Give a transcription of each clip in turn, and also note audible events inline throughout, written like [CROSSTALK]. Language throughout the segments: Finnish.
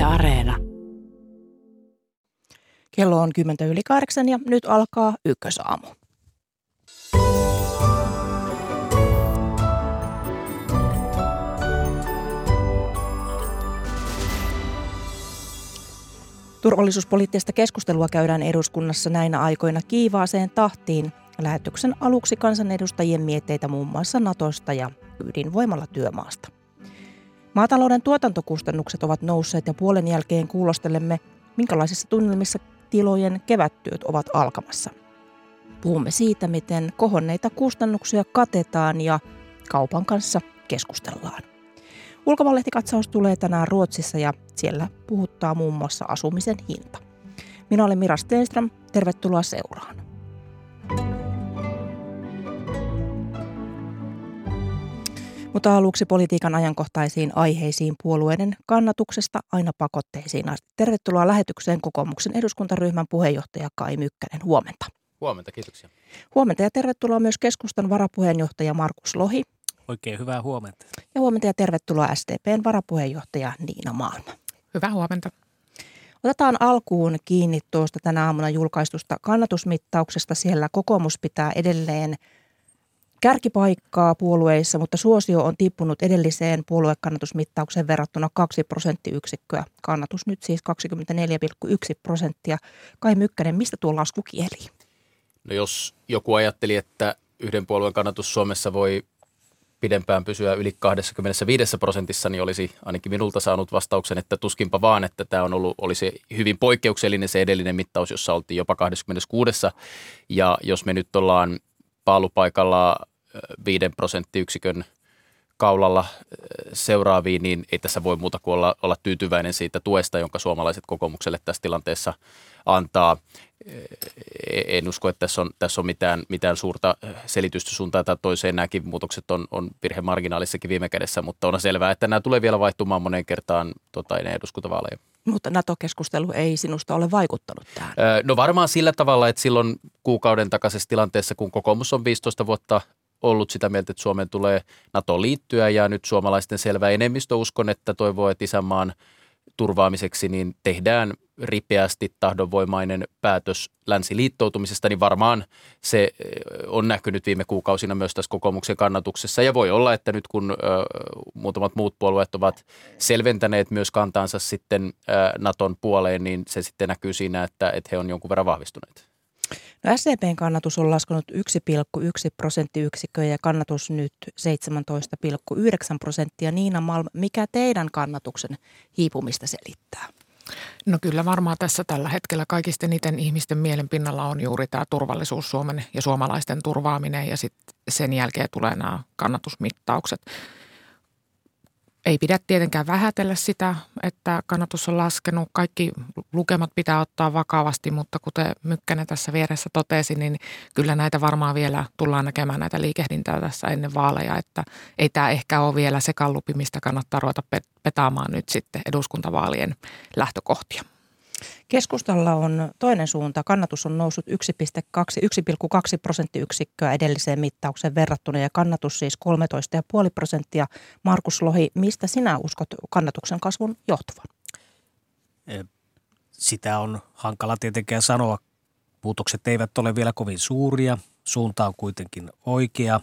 Yle Areena. Kello on 10 yli kahdeksan ja nyt alkaa ykkösaamu. Turvallisuuspoliittista keskustelua käydään eduskunnassa näinä aikoina kiivaaseen tahtiin. Lähetyksen aluksi kansanedustajien mietteitä muun muassa Natosta ja ydinvoimalla työmaasta. Maatalouden tuotantokustannukset ovat nousseet ja puolen jälkeen kuulostelemme, minkälaisissa tunnelmissa tilojen kevättyöt ovat alkamassa. Puhumme siitä, miten kohonneita kustannuksia katetaan ja kaupan kanssa keskustellaan. Ulkomaanlehtikatsaus tulee tänään Ruotsissa ja siellä puhuttaa muun muassa asumisen hinta. Minä olen Mira Stenström, tervetuloa seuraan. Mutta aluksi politiikan ajankohtaisiin aiheisiin puolueiden kannatuksesta aina pakotteisiin asti. Tervetuloa lähetykseen kokoomuksen eduskuntaryhmän puheenjohtaja Kai Mykkänen. Huomenta. Huomenta, kiitoksia. Huomenta ja tervetuloa myös keskustan varapuheenjohtaja Markus Lohi. Oikein hyvää huomenta. Ja huomenta ja tervetuloa SDPn varapuheenjohtaja Niina Malma. Hyvää huomenta. Otetaan alkuun kiinni tuosta tänä aamuna julkaistusta kannatusmittauksesta. Siellä kokoomus pitää edelleen kärkipaikkaa puolueissa, mutta suosio on tippunut edelliseen puoluekannatusmittaukseen verrattuna 2 prosenttiyksikköä. Kannatus nyt siis 24,1 prosenttia. Kai Mykkänen, mistä tuo lasku kieli? No jos joku ajatteli, että yhden puolueen kannatus Suomessa voi pidempään pysyä yli 25 prosentissa, niin olisi ainakin minulta saanut vastauksen, että tuskinpa vaan, että tämä on ollut, olisi hyvin poikkeuksellinen se edellinen mittaus, jossa oltiin jopa 26. Ja jos me nyt ollaan paalupaikalla 5 prosenttiyksikön kaulalla seuraaviin, niin ei tässä voi muuta kuin olla, olla tyytyväinen siitä tuesta, jonka suomalaiset kokoomukselle tässä tilanteessa antaa. En usko, että tässä on, tässä on mitään, mitään suurta selitystä suuntaan tai toiseen. Nämäkin muutokset on, on virhemarginaalissakin viime kädessä, mutta on selvää, että nämä tulee vielä vaihtumaan moneen kertaan tota, ennen eduskuntavaaleja. Mutta NATO-keskustelu ei sinusta ole vaikuttanut tähän? No varmaan sillä tavalla, että silloin kuukauden takaisessa tilanteessa, kun kokoomus on 15 vuotta ollut sitä mieltä, että Suomen tulee NATO liittyä ja nyt suomalaisten selvä enemmistö uskon, että toivoo, että isänmaan turvaamiseksi niin tehdään ripeästi tahdonvoimainen päätös länsiliittoutumisesta, niin varmaan se eh, on näkynyt viime kuukausina myös tässä kokoomuksen kannatuksessa. Ja voi olla, että nyt kun ö, muutamat muut puolueet ovat selventäneet myös kantaansa sitten ö, Naton puoleen, niin se sitten näkyy siinä, että, että he on jonkun verran vahvistuneet. No SCPn kannatus on laskenut 1,1 prosenttiyksikköä ja kannatus nyt 17,9 prosenttia. Niina Malm, mikä teidän kannatuksen hiipumista selittää? No kyllä varmaan tässä tällä hetkellä kaikista eniten ihmisten mielenpinnalla on juuri tämä turvallisuus Suomen ja suomalaisten turvaaminen ja sitten sen jälkeen tulee nämä kannatusmittaukset. Ei pidä tietenkään vähätellä sitä, että kannatus on laskenut. Kaikki lukemat pitää ottaa vakavasti, mutta kuten Mykkänen tässä vieressä totesi, niin kyllä näitä varmaan vielä tullaan näkemään näitä liikehdintää tässä ennen vaaleja. Että ei tämä ehkä ole vielä se kallupi, mistä kannattaa ruveta petaamaan nyt sitten eduskuntavaalien lähtökohtia. Keskustalla on toinen suunta. Kannatus on noussut 1,2, 1,2 prosenttiyksikköä edelliseen mittaukseen verrattuna ja kannatus siis 13,5 prosenttia. Markus Lohi, mistä sinä uskot kannatuksen kasvun johtuvan? E, sitä on hankala tietenkään sanoa. Muutokset eivät ole vielä kovin suuria. Suunta on kuitenkin oikea.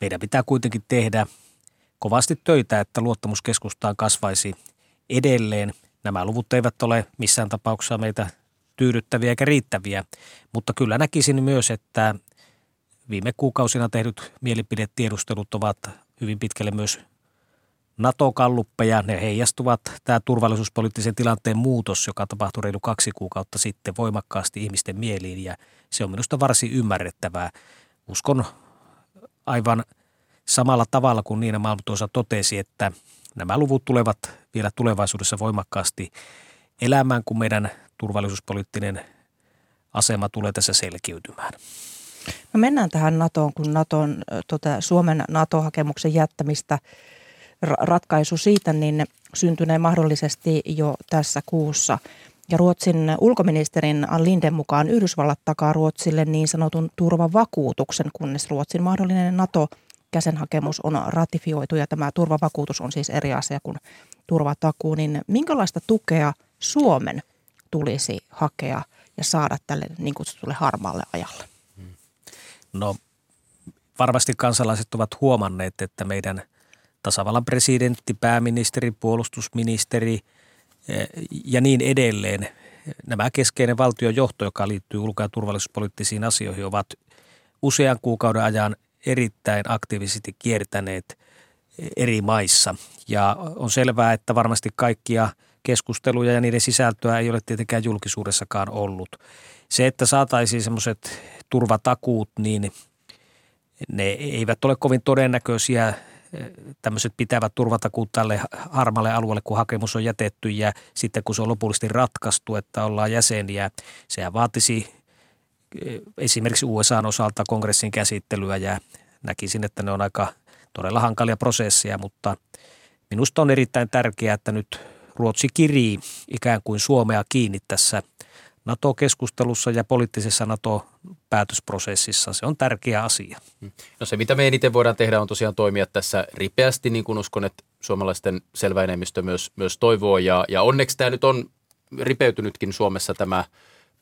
Meidän pitää kuitenkin tehdä kovasti töitä, että luottamuskeskustaan kasvaisi edelleen – Nämä luvut eivät ole missään tapauksessa meitä tyydyttäviä eikä riittäviä, mutta kyllä näkisin myös, että viime kuukausina tehdyt mielipidetiedustelut ovat hyvin pitkälle myös NATO-kalluppeja. Ne heijastuvat tämä turvallisuuspoliittisen tilanteen muutos, joka tapahtui reilu kaksi kuukautta sitten voimakkaasti ihmisten mieliin ja se on minusta varsin ymmärrettävää. Uskon aivan samalla tavalla kuin Niina Malm tuossa totesi, että nämä luvut tulevat vielä tulevaisuudessa voimakkaasti elämään, kun meidän turvallisuuspoliittinen asema tulee tässä selkiytymään. No mennään tähän NATOon, kun NATOn, tota, Suomen NATO-hakemuksen jättämistä ratkaisu siitä, niin syntynee mahdollisesti jo tässä kuussa. Ja Ruotsin ulkoministerin Ann Linden mukaan Yhdysvallat takaa Ruotsille niin sanotun turvavakuutuksen, kunnes Ruotsin mahdollinen NATO jäsenhakemus on ratifioitu ja tämä turvavakuutus on siis eri asia kuin turvatakuu, niin minkälaista tukea Suomen tulisi hakea ja saada tälle niin kutsutulle harmaalle ajalle? No varmasti kansalaiset ovat huomanneet, että meidän tasavallan presidentti, pääministeri, puolustusministeri eh, ja niin edelleen, nämä keskeinen valtiojohto, joka liittyy ulko- ja turvallisuuspoliittisiin asioihin, ovat usean kuukauden ajan erittäin aktiivisesti kiertäneet eri maissa. Ja on selvää, että varmasti kaikkia keskusteluja ja niiden sisältöä ei ole tietenkään julkisuudessakaan ollut. Se, että saataisiin semmoiset turvatakuut, niin ne eivät ole kovin todennäköisiä tämmöiset pitävät turvatakuut tälle harmalle alueelle, kun hakemus on jätetty ja sitten kun se on lopullisesti ratkaistu, että ollaan jäseniä, sehän vaatisi esimerkiksi USAn osalta kongressin käsittelyä ja näkisin, että ne on aika todella hankalia prosesseja, mutta minusta on erittäin tärkeää, että nyt Ruotsi kirii ikään kuin Suomea kiinni tässä NATO-keskustelussa ja poliittisessa NATO-päätösprosessissa. Se on tärkeä asia. No se, mitä me eniten voidaan tehdä, on tosiaan toimia tässä ripeästi, niin kuin uskon, että suomalaisten selvä enemmistö myös, myös toivoo. Ja, ja onneksi tämä nyt on ripeytynytkin Suomessa tämä –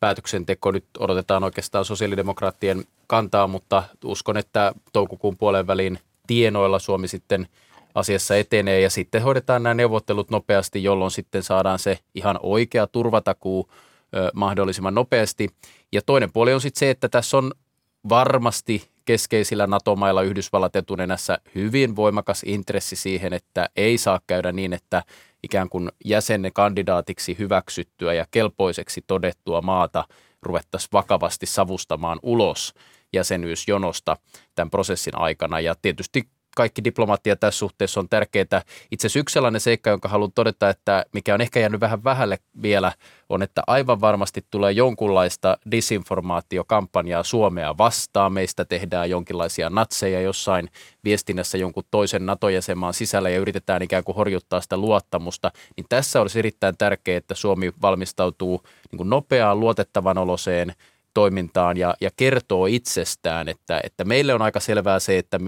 päätöksenteko. Nyt odotetaan oikeastaan sosiaalidemokraattien kantaa, mutta uskon, että toukokuun puolen välin tienoilla Suomi sitten asiassa etenee ja sitten hoidetaan nämä neuvottelut nopeasti, jolloin sitten saadaan se ihan oikea turvatakuu mahdollisimman nopeasti. Ja toinen puoli on sitten se, että tässä on varmasti keskeisillä NATO-mailla Yhdysvallat etunenässä hyvin voimakas intressi siihen, että ei saa käydä niin, että ikään kuin jäsenne kandidaatiksi hyväksyttyä ja kelpoiseksi todettua maata ruvettaisiin vakavasti savustamaan ulos jäsenyysjonosta tämän prosessin aikana. Ja tietysti kaikki diplomaattia tässä suhteessa on tärkeää. Itse asiassa yksi sellainen seikka, jonka haluan todeta, että mikä on ehkä jäänyt vähän vähälle vielä, on, että aivan varmasti tulee jonkunlaista disinformaatiokampanjaa Suomea vastaan. Meistä tehdään jonkinlaisia natseja jossain viestinnässä jonkun toisen NATO-jäsenmaan sisällä ja yritetään ikään kuin horjuttaa sitä luottamusta. Niin tässä olisi erittäin tärkeää, että Suomi valmistautuu niin kuin nopeaan, luotettavan oloseen – toimintaan ja, ja kertoo itsestään, että, että meille on aika selvää se, että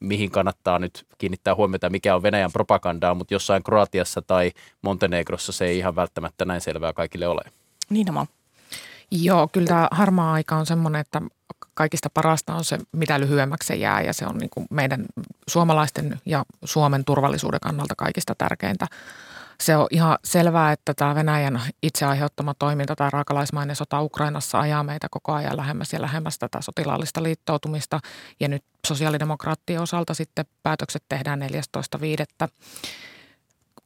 mihin kannattaa nyt kiinnittää huomiota, mikä on Venäjän propagandaa, mutta jossain Kroatiassa tai Montenegrossa se ei ihan välttämättä näin selvää kaikille ole. Niin oma. Joo, kyllä tämä harmaa aika on semmoinen, että kaikista parasta on se, mitä lyhyemmäksi se jää ja se on niin kuin meidän suomalaisten ja Suomen turvallisuuden kannalta kaikista tärkeintä se on ihan selvää, että tämä Venäjän itse aiheuttama toiminta tai raakalaismainen sota Ukrainassa ajaa meitä koko ajan lähemmäs ja lähemmäs tätä sotilaallista liittoutumista. Ja nyt sosiaalidemokraattien osalta sitten päätökset tehdään 14.5.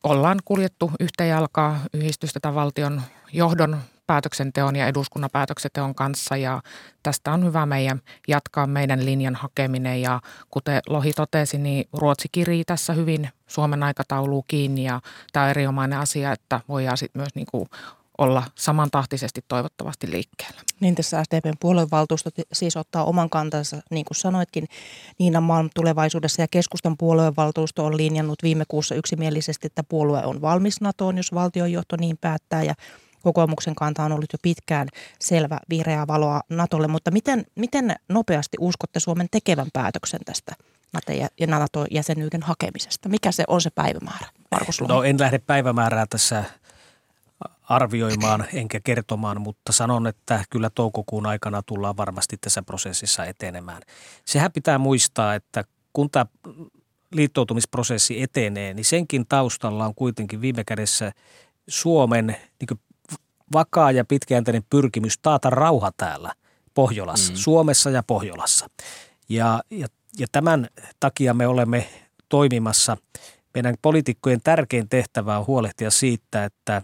Ollaan kuljettu yhtä jalkaa yhdistystä tämän valtion johdon päätöksenteon ja eduskunnan päätöksenteon kanssa. Ja tästä on hyvä meidän jatkaa meidän linjan hakeminen. Ja kuten Lohi totesi, niin Ruotsi kirii tässä hyvin Suomen aikatauluun kiinni. Ja tämä on erinomainen asia, että voidaan sitten myös niin kuin olla samantahtisesti toivottavasti liikkeellä. Niin tässä SDPn puoluevaltuusto siis ottaa oman kantansa, niin kuin sanoitkin, Niina Malm tulevaisuudessa ja keskustan puoluevaltuusto on linjannut viime kuussa yksimielisesti, että puolue on valmis NATOon, jos valtionjohto niin päättää. Ja kokoomuksen kanta on ollut jo pitkään selvä vihreää valoa Natolle, mutta miten, miten nopeasti uskotte Suomen tekevän päätöksen tästä NATO-jäsenyyden hakemisesta? Mikä se on se päivämäärä, Markus No en lähde päivämäärää tässä arvioimaan enkä kertomaan, mutta sanon, että kyllä toukokuun aikana tullaan varmasti tässä prosessissa etenemään. Sehän pitää muistaa, että kun tämä liittoutumisprosessi etenee, niin senkin taustalla on kuitenkin viime kädessä Suomen niin vakaa ja pitkäjänteinen pyrkimys taata rauha täällä Pohjolassa, mm. Suomessa ja Pohjolassa. Ja, ja, ja tämän takia me olemme toimimassa. Meidän poliitikkojen tärkein tehtävä on huolehtia siitä, että,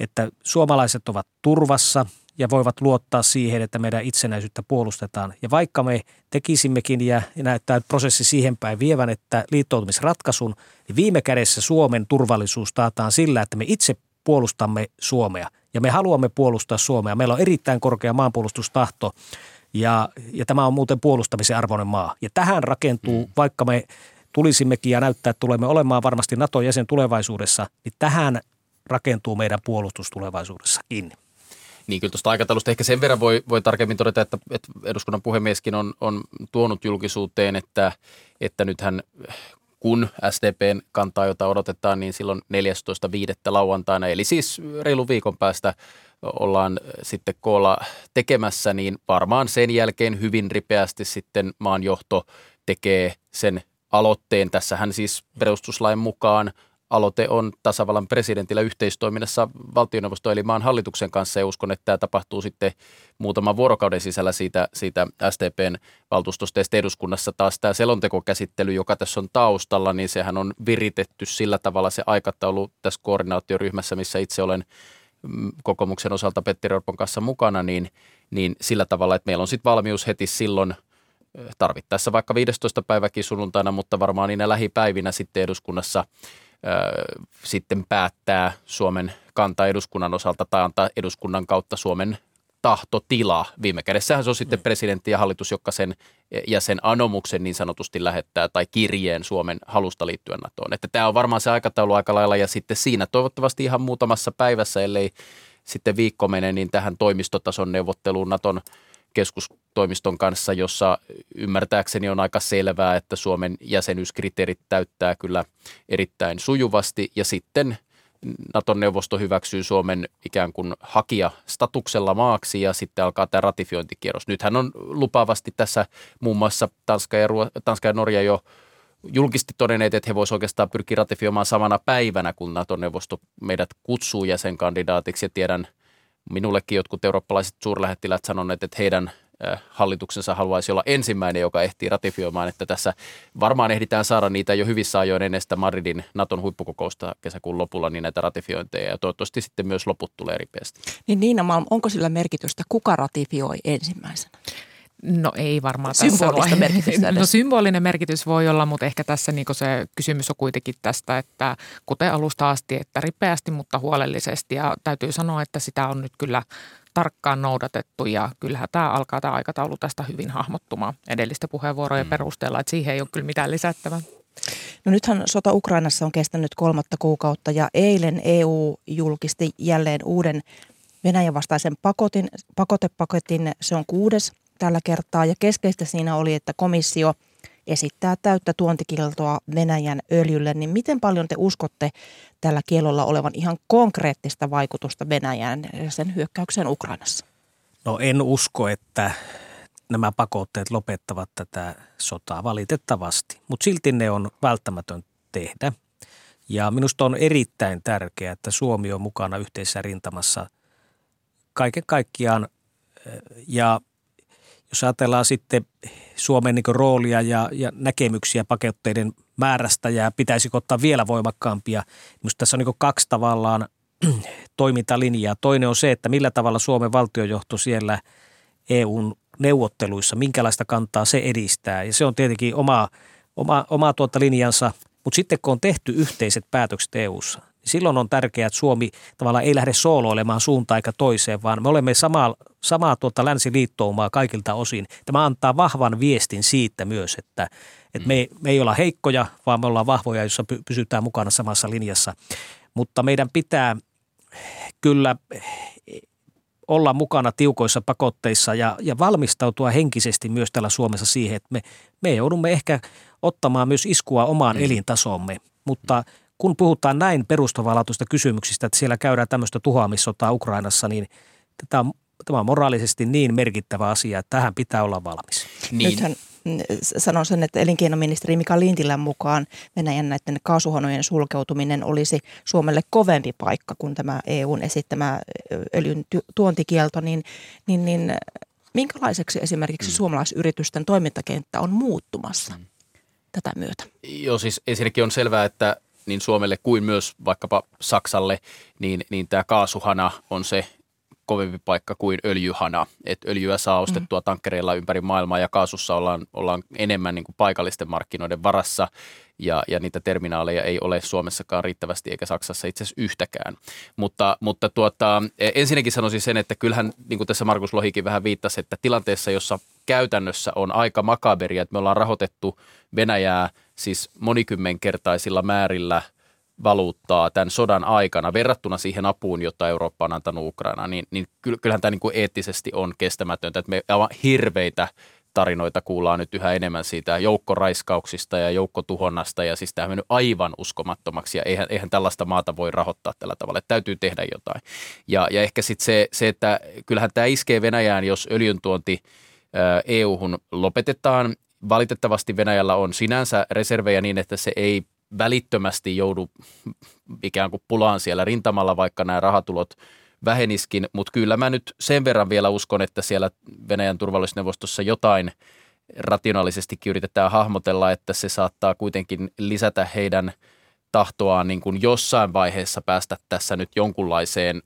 että suomalaiset ovat turvassa ja voivat luottaa siihen, että meidän itsenäisyyttä puolustetaan. Ja vaikka me tekisimmekin ja näyttää prosessi siihen päin vievän, että liittoutumisratkaisun, niin viime kädessä Suomen turvallisuus taataan sillä, että me itse puolustamme Suomea – ja me haluamme puolustaa Suomea. Meillä on erittäin korkea maanpuolustustahto ja, ja tämä on muuten puolustamisen arvoinen maa. Ja tähän rakentuu, mm. vaikka me tulisimmekin ja näyttää, että tulemme olemaan varmasti NATO-jäsen tulevaisuudessa, niin tähän rakentuu meidän puolustus tulevaisuudessakin. Niin kyllä tuosta aikataulusta ehkä sen verran voi, voi tarkemmin todeta, että, että eduskunnan puhemieskin on, on tuonut julkisuuteen, että, että nythän kun SDPn kantaa, jota odotetaan, niin silloin 14.5. lauantaina, eli siis reilu viikon päästä ollaan sitten koolla tekemässä, niin varmaan sen jälkeen hyvin ripeästi sitten maan johto tekee sen aloitteen. Tässähän siis perustuslain mukaan aloite on tasavallan presidentillä yhteistoiminnassa valtioneuvosto eli maan hallituksen kanssa ja uskon, että tämä tapahtuu sitten muutaman vuorokauden sisällä siitä, siitä STPn valtuustosta ja eduskunnassa taas tämä selontekokäsittely, joka tässä on taustalla, niin sehän on viritetty sillä tavalla se aikataulu tässä koordinaatioryhmässä, missä itse olen mm, kokoomuksen osalta Petteri Orpon kanssa mukana, niin, niin sillä tavalla, että meillä on sitten valmius heti silloin tarvittaessa vaikka 15. päiväkin sunnuntaina, mutta varmaan niinä lähipäivinä sitten eduskunnassa sitten päättää Suomen kanta eduskunnan osalta tai antaa eduskunnan kautta Suomen tahtotila. Viime kädessähän se on sitten mm. presidentti ja hallitus, joka sen ja sen anomuksen niin sanotusti lähettää tai kirjeen Suomen halusta liittyä NATOon. Että tämä on varmaan se aikataulu aika lailla ja sitten siinä toivottavasti ihan muutamassa päivässä, ellei sitten viikko mene, niin tähän toimistotason neuvotteluun NATOn keskustoimiston kanssa, jossa ymmärtääkseni on aika selvää, että Suomen jäsenyyskriteerit täyttää kyllä erittäin sujuvasti ja sitten Naton neuvosto hyväksyy Suomen ikään kuin hakija statuksella maaksi ja sitten alkaa tämä ratifiointikierros. Nythän on lupaavasti tässä muun muassa Tanska ja, Ruo- Tanska ja Norja jo julkisesti todenneet, että he voisivat oikeastaan pyrkiä ratifioimaan samana päivänä, kun Naton neuvosto meidät kutsuu jäsenkandidaatiksi ja tiedän – minullekin jotkut eurooppalaiset suurlähettiläät sanoneet, että heidän hallituksensa haluaisi olla ensimmäinen, joka ehtii ratifioimaan, että tässä varmaan ehditään saada niitä jo hyvissä ajoin ennen sitä Madridin Naton huippukokousta kesäkuun lopulla, niin näitä ratifiointeja ja toivottavasti sitten myös loput tulee ripeästi. Niin Niina Malm, onko sillä merkitystä, kuka ratifioi ensimmäisenä? No ei varmaan Symbolista [LAUGHS] merkitystä No symbolinen merkitys voi olla, mutta ehkä tässä niin se kysymys on kuitenkin tästä, että kuten alusta asti, että ripeästi, mutta huolellisesti. Ja täytyy sanoa, että sitä on nyt kyllä tarkkaan noudatettu ja kyllähän tämä alkaa tämä aikataulu tästä hyvin hahmottumaan edellisten puheenvuorojen mm. perusteella, että siihen ei ole kyllä mitään lisättävää. No nythän sota Ukrainassa on kestänyt kolmatta kuukautta ja eilen EU julkisti jälleen uuden Venäjän vastaisen pakotin, pakotepaketin. Se on kuudes tällä kertaa ja keskeistä siinä oli, että komissio esittää täyttä tuontikiltoa Venäjän öljylle, niin miten paljon te uskotte tällä kielolla olevan ihan konkreettista vaikutusta Venäjän sen hyökkäykseen Ukrainassa? No en usko, että nämä pakotteet lopettavat tätä sotaa valitettavasti, mutta silti ne on välttämätön tehdä. Ja minusta on erittäin tärkeää, että Suomi on mukana yhteisessä rintamassa kaiken kaikkiaan ja jos ajatellaan sitten Suomen niin roolia ja, ja näkemyksiä paketteiden määrästä ja pitäisikö ottaa vielä voimakkaampia, minusta tässä on niin kaksi tavallaan [CLEARS THROAT] toimintalinjaa. Toinen on se, että millä tavalla Suomen valtiojohto siellä EUn neuvotteluissa, minkälaista kantaa se edistää. Ja se on tietenkin oma, oma, oma tuota linjansa, mutta sitten kun on tehty yhteiset päätökset EUssa, silloin on tärkeää, että Suomi tavallaan ei lähde sooloilemaan suuntaan eikä toiseen, vaan me olemme samaa, samaa tuota länsiliittoumaa kaikilta osin. Tämä antaa vahvan viestin siitä myös, että, että me, me ei olla heikkoja, vaan me ollaan vahvoja, jossa pysytään mukana samassa linjassa. Mutta meidän pitää kyllä olla mukana tiukoissa pakotteissa ja, ja valmistautua henkisesti myös täällä Suomessa siihen, että me, me joudumme ehkä ottamaan myös iskua omaan mm. elintasomme, mutta – kun puhutaan näin perustavanlaatuista kysymyksistä, että siellä käydään tämmöistä tuhoamissotaa Ukrainassa, niin tätä on, tämä on moraalisesti niin merkittävä asia, että tähän pitää olla valmis. Niin. Nythän mm, sanon sen, että elinkeinoministeri Mika Lintilän mukaan Venäjän näiden kaasuhanojen sulkeutuminen olisi Suomelle kovempi paikka kuin tämä EUn esittämä öljyn tuontikielto, niin, niin, niin minkälaiseksi esimerkiksi mm. suomalaisyritysten toimintakenttä on muuttumassa mm. tätä myötä? Joo, siis ensinnäkin on selvää, että niin Suomelle kuin myös vaikkapa Saksalle, niin, niin tämä kaasuhana on se kovempi paikka kuin öljyhana. Et öljyä saa ostettua mm. tankkereilla ympäri maailmaa ja kaasussa ollaan, ollaan enemmän niin kuin paikallisten markkinoiden varassa ja, ja niitä terminaaleja ei ole Suomessakaan riittävästi eikä Saksassa itse asiassa yhtäkään. Mutta, mutta tuota, e, ensinnäkin sanoisin sen, että kyllähän, niin kuin tässä Markus Lohikin vähän viittasi, että tilanteessa, jossa käytännössä on aika makaberia, että me ollaan rahoitettu Venäjää siis monikymmenkertaisilla määrillä valuuttaa tämän sodan aikana verrattuna siihen apuun, jota Eurooppa on antanut Ukrainaan, niin, niin kyllähän tämä niin kuin eettisesti on kestämätöntä. Että me aivan hirveitä tarinoita kuullaan nyt yhä enemmän siitä joukkoraiskauksista ja joukkotuhonnasta ja siis tämä on mennyt aivan uskomattomaksi ja eihän, eihän tällaista maata voi rahoittaa tällä tavalla, että täytyy tehdä jotain. Ja, ja ehkä sitten se, se, että kyllähän tämä iskee Venäjään, jos öljyn tuonti EU-hun lopetetaan. Valitettavasti Venäjällä on sinänsä reservejä niin, että se ei välittömästi joudu ikään kuin pulaan siellä rintamalla, vaikka nämä rahatulot väheniskin, mutta kyllä mä nyt sen verran vielä uskon, että siellä Venäjän turvallisuusneuvostossa jotain rationaalisestikin yritetään hahmotella, että se saattaa kuitenkin lisätä heidän tahtoaan niin kuin jossain vaiheessa päästä tässä nyt jonkunlaiseen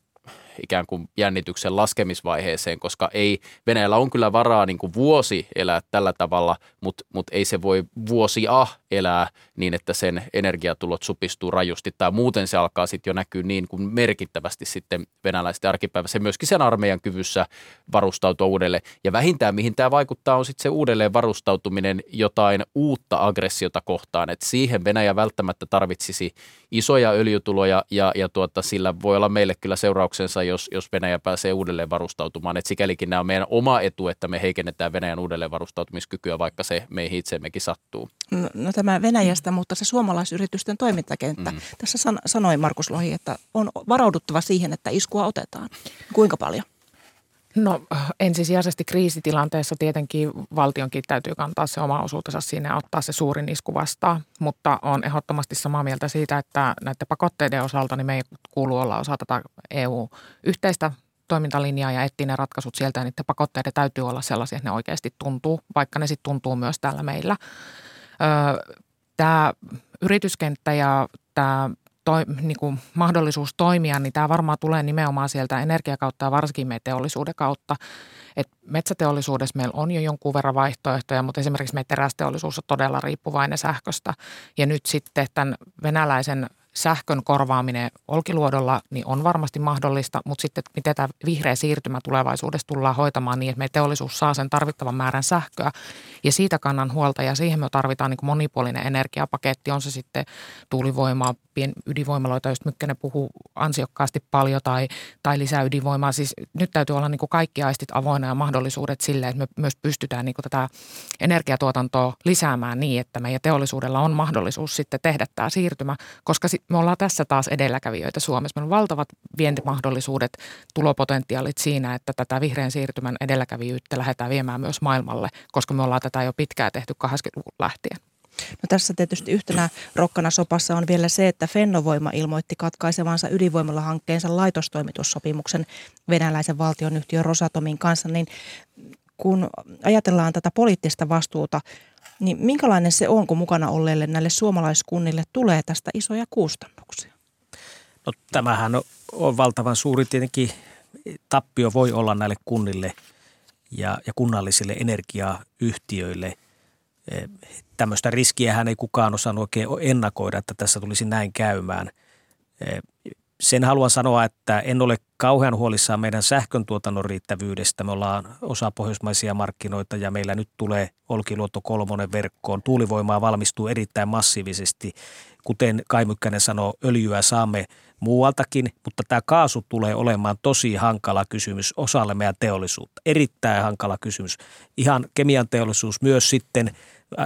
ikään kuin jännityksen laskemisvaiheeseen, koska ei, Venäjällä on kyllä varaa niin kuin vuosi elää tällä tavalla, mutta, mutta ei se voi vuosia elää niin, että sen energiatulot supistuu rajusti tai muuten se alkaa sitten jo näkyä niin kuin merkittävästi sitten venäläisten arkipäivässä myöskin sen armeijan kyvyssä varustautua uudelleen. Ja vähintään mihin tämä vaikuttaa on sitten se uudelleen varustautuminen jotain uutta aggressiota kohtaan, että siihen Venäjä välttämättä tarvitsisi isoja öljytuloja ja, ja tuota, sillä voi olla meille kyllä seurauksensa, jos, jos Venäjä pääsee uudelleen varustautumaan. Et sikälikin nämä on meidän oma etu, että me heikennetään Venäjän uudelleen varustautumiskykyä, vaikka se meihin itseemmekin sattuu. No, no tämä Venäjästä, mutta se suomalaisyritysten toimintakenttä. Mm. Tässä san, sanoi Markus Lohi, että on varauduttava siihen, että iskua otetaan. Kuinka paljon? No ensisijaisesti kriisitilanteessa tietenkin valtionkin täytyy kantaa se oma osuutensa sinne ja ottaa se suurin isku vastaan, mutta on ehdottomasti samaa mieltä siitä, että näiden pakotteiden osalta niin me ei kuulu olla osa tätä EU-yhteistä toimintalinjaa ja etsiä ne ratkaisut sieltä ja niiden pakotteiden täytyy olla sellaisia, että ne oikeasti tuntuu, vaikka ne sitten tuntuu myös täällä meillä. Tämä yrityskenttä ja tämä toi, niin kuin mahdollisuus toimia, niin tämä varmaan tulee nimenomaan sieltä energiakautta ja varsinkin meidän teollisuuden kautta. Et metsäteollisuudessa meillä on jo jonkun verran vaihtoehtoja, mutta esimerkiksi meidän terästeollisuus on todella riippuvainen sähköstä. Ja nyt sitten tämän venäläisen sähkön korvaaminen olkiluodolla niin on varmasti mahdollista, mutta sitten miten tämä vihreä siirtymä tulevaisuudessa tullaan hoitamaan niin, että meidän teollisuus saa sen tarvittavan määrän sähköä ja siitä kannan huolta ja siihen me tarvitaan niin monipuolinen energiapaketti, on se sitten tuulivoimaa, pien ydinvoimaloita, joista Mykkänen puhuu ansiokkaasti paljon tai, tai lisää ydinvoimaa. Siis nyt täytyy olla niin kuin kaikki aistit avoinna ja mahdollisuudet sille, että me myös pystytään niin kuin tätä energiatuotantoa lisäämään niin, että meidän teollisuudella on mahdollisuus sitten tehdä tämä siirtymä, koska me ollaan tässä taas edelläkävijöitä Suomessa. Meillä on valtavat vientimahdollisuudet, tulopotentiaalit siinä, että tätä vihreän siirtymän edelläkävijyyttä lähdetään viemään myös maailmalle, koska me ollaan tätä jo pitkään tehty 80-luvun lähtien. No tässä tietysti yhtenä rokkana sopassa on vielä se, että Fennovoima ilmoitti katkaisevansa ydinvoimalla-hankkeensa laitostoimitussopimuksen venäläisen valtionyhtiön Rosatomin kanssa, niin kun ajatellaan tätä poliittista vastuuta, niin minkälainen se on, kun mukana olleille näille suomalaiskunnille tulee tästä isoja kustannuksia? No, tämähän on valtavan suuri tietenkin tappio voi olla näille kunnille ja, ja kunnallisille energiayhtiöille. Tämmöistä riskiähän ei kukaan osannut oikein ennakoida, että tässä tulisi näin käymään. Sen haluan sanoa, että en ole kauhean huolissaan meidän sähkön tuotannon riittävyydestä. Me ollaan osa pohjoismaisia markkinoita ja meillä nyt tulee Olkiluoto kolmonen verkkoon. Tuulivoimaa valmistuu erittäin massiivisesti. Kuten Kaimykkänen sanoi, öljyä saamme muualtakin, mutta tämä kaasu tulee olemaan tosi hankala kysymys osalle meidän teollisuutta. Erittäin hankala kysymys. Ihan kemian teollisuus myös sitten –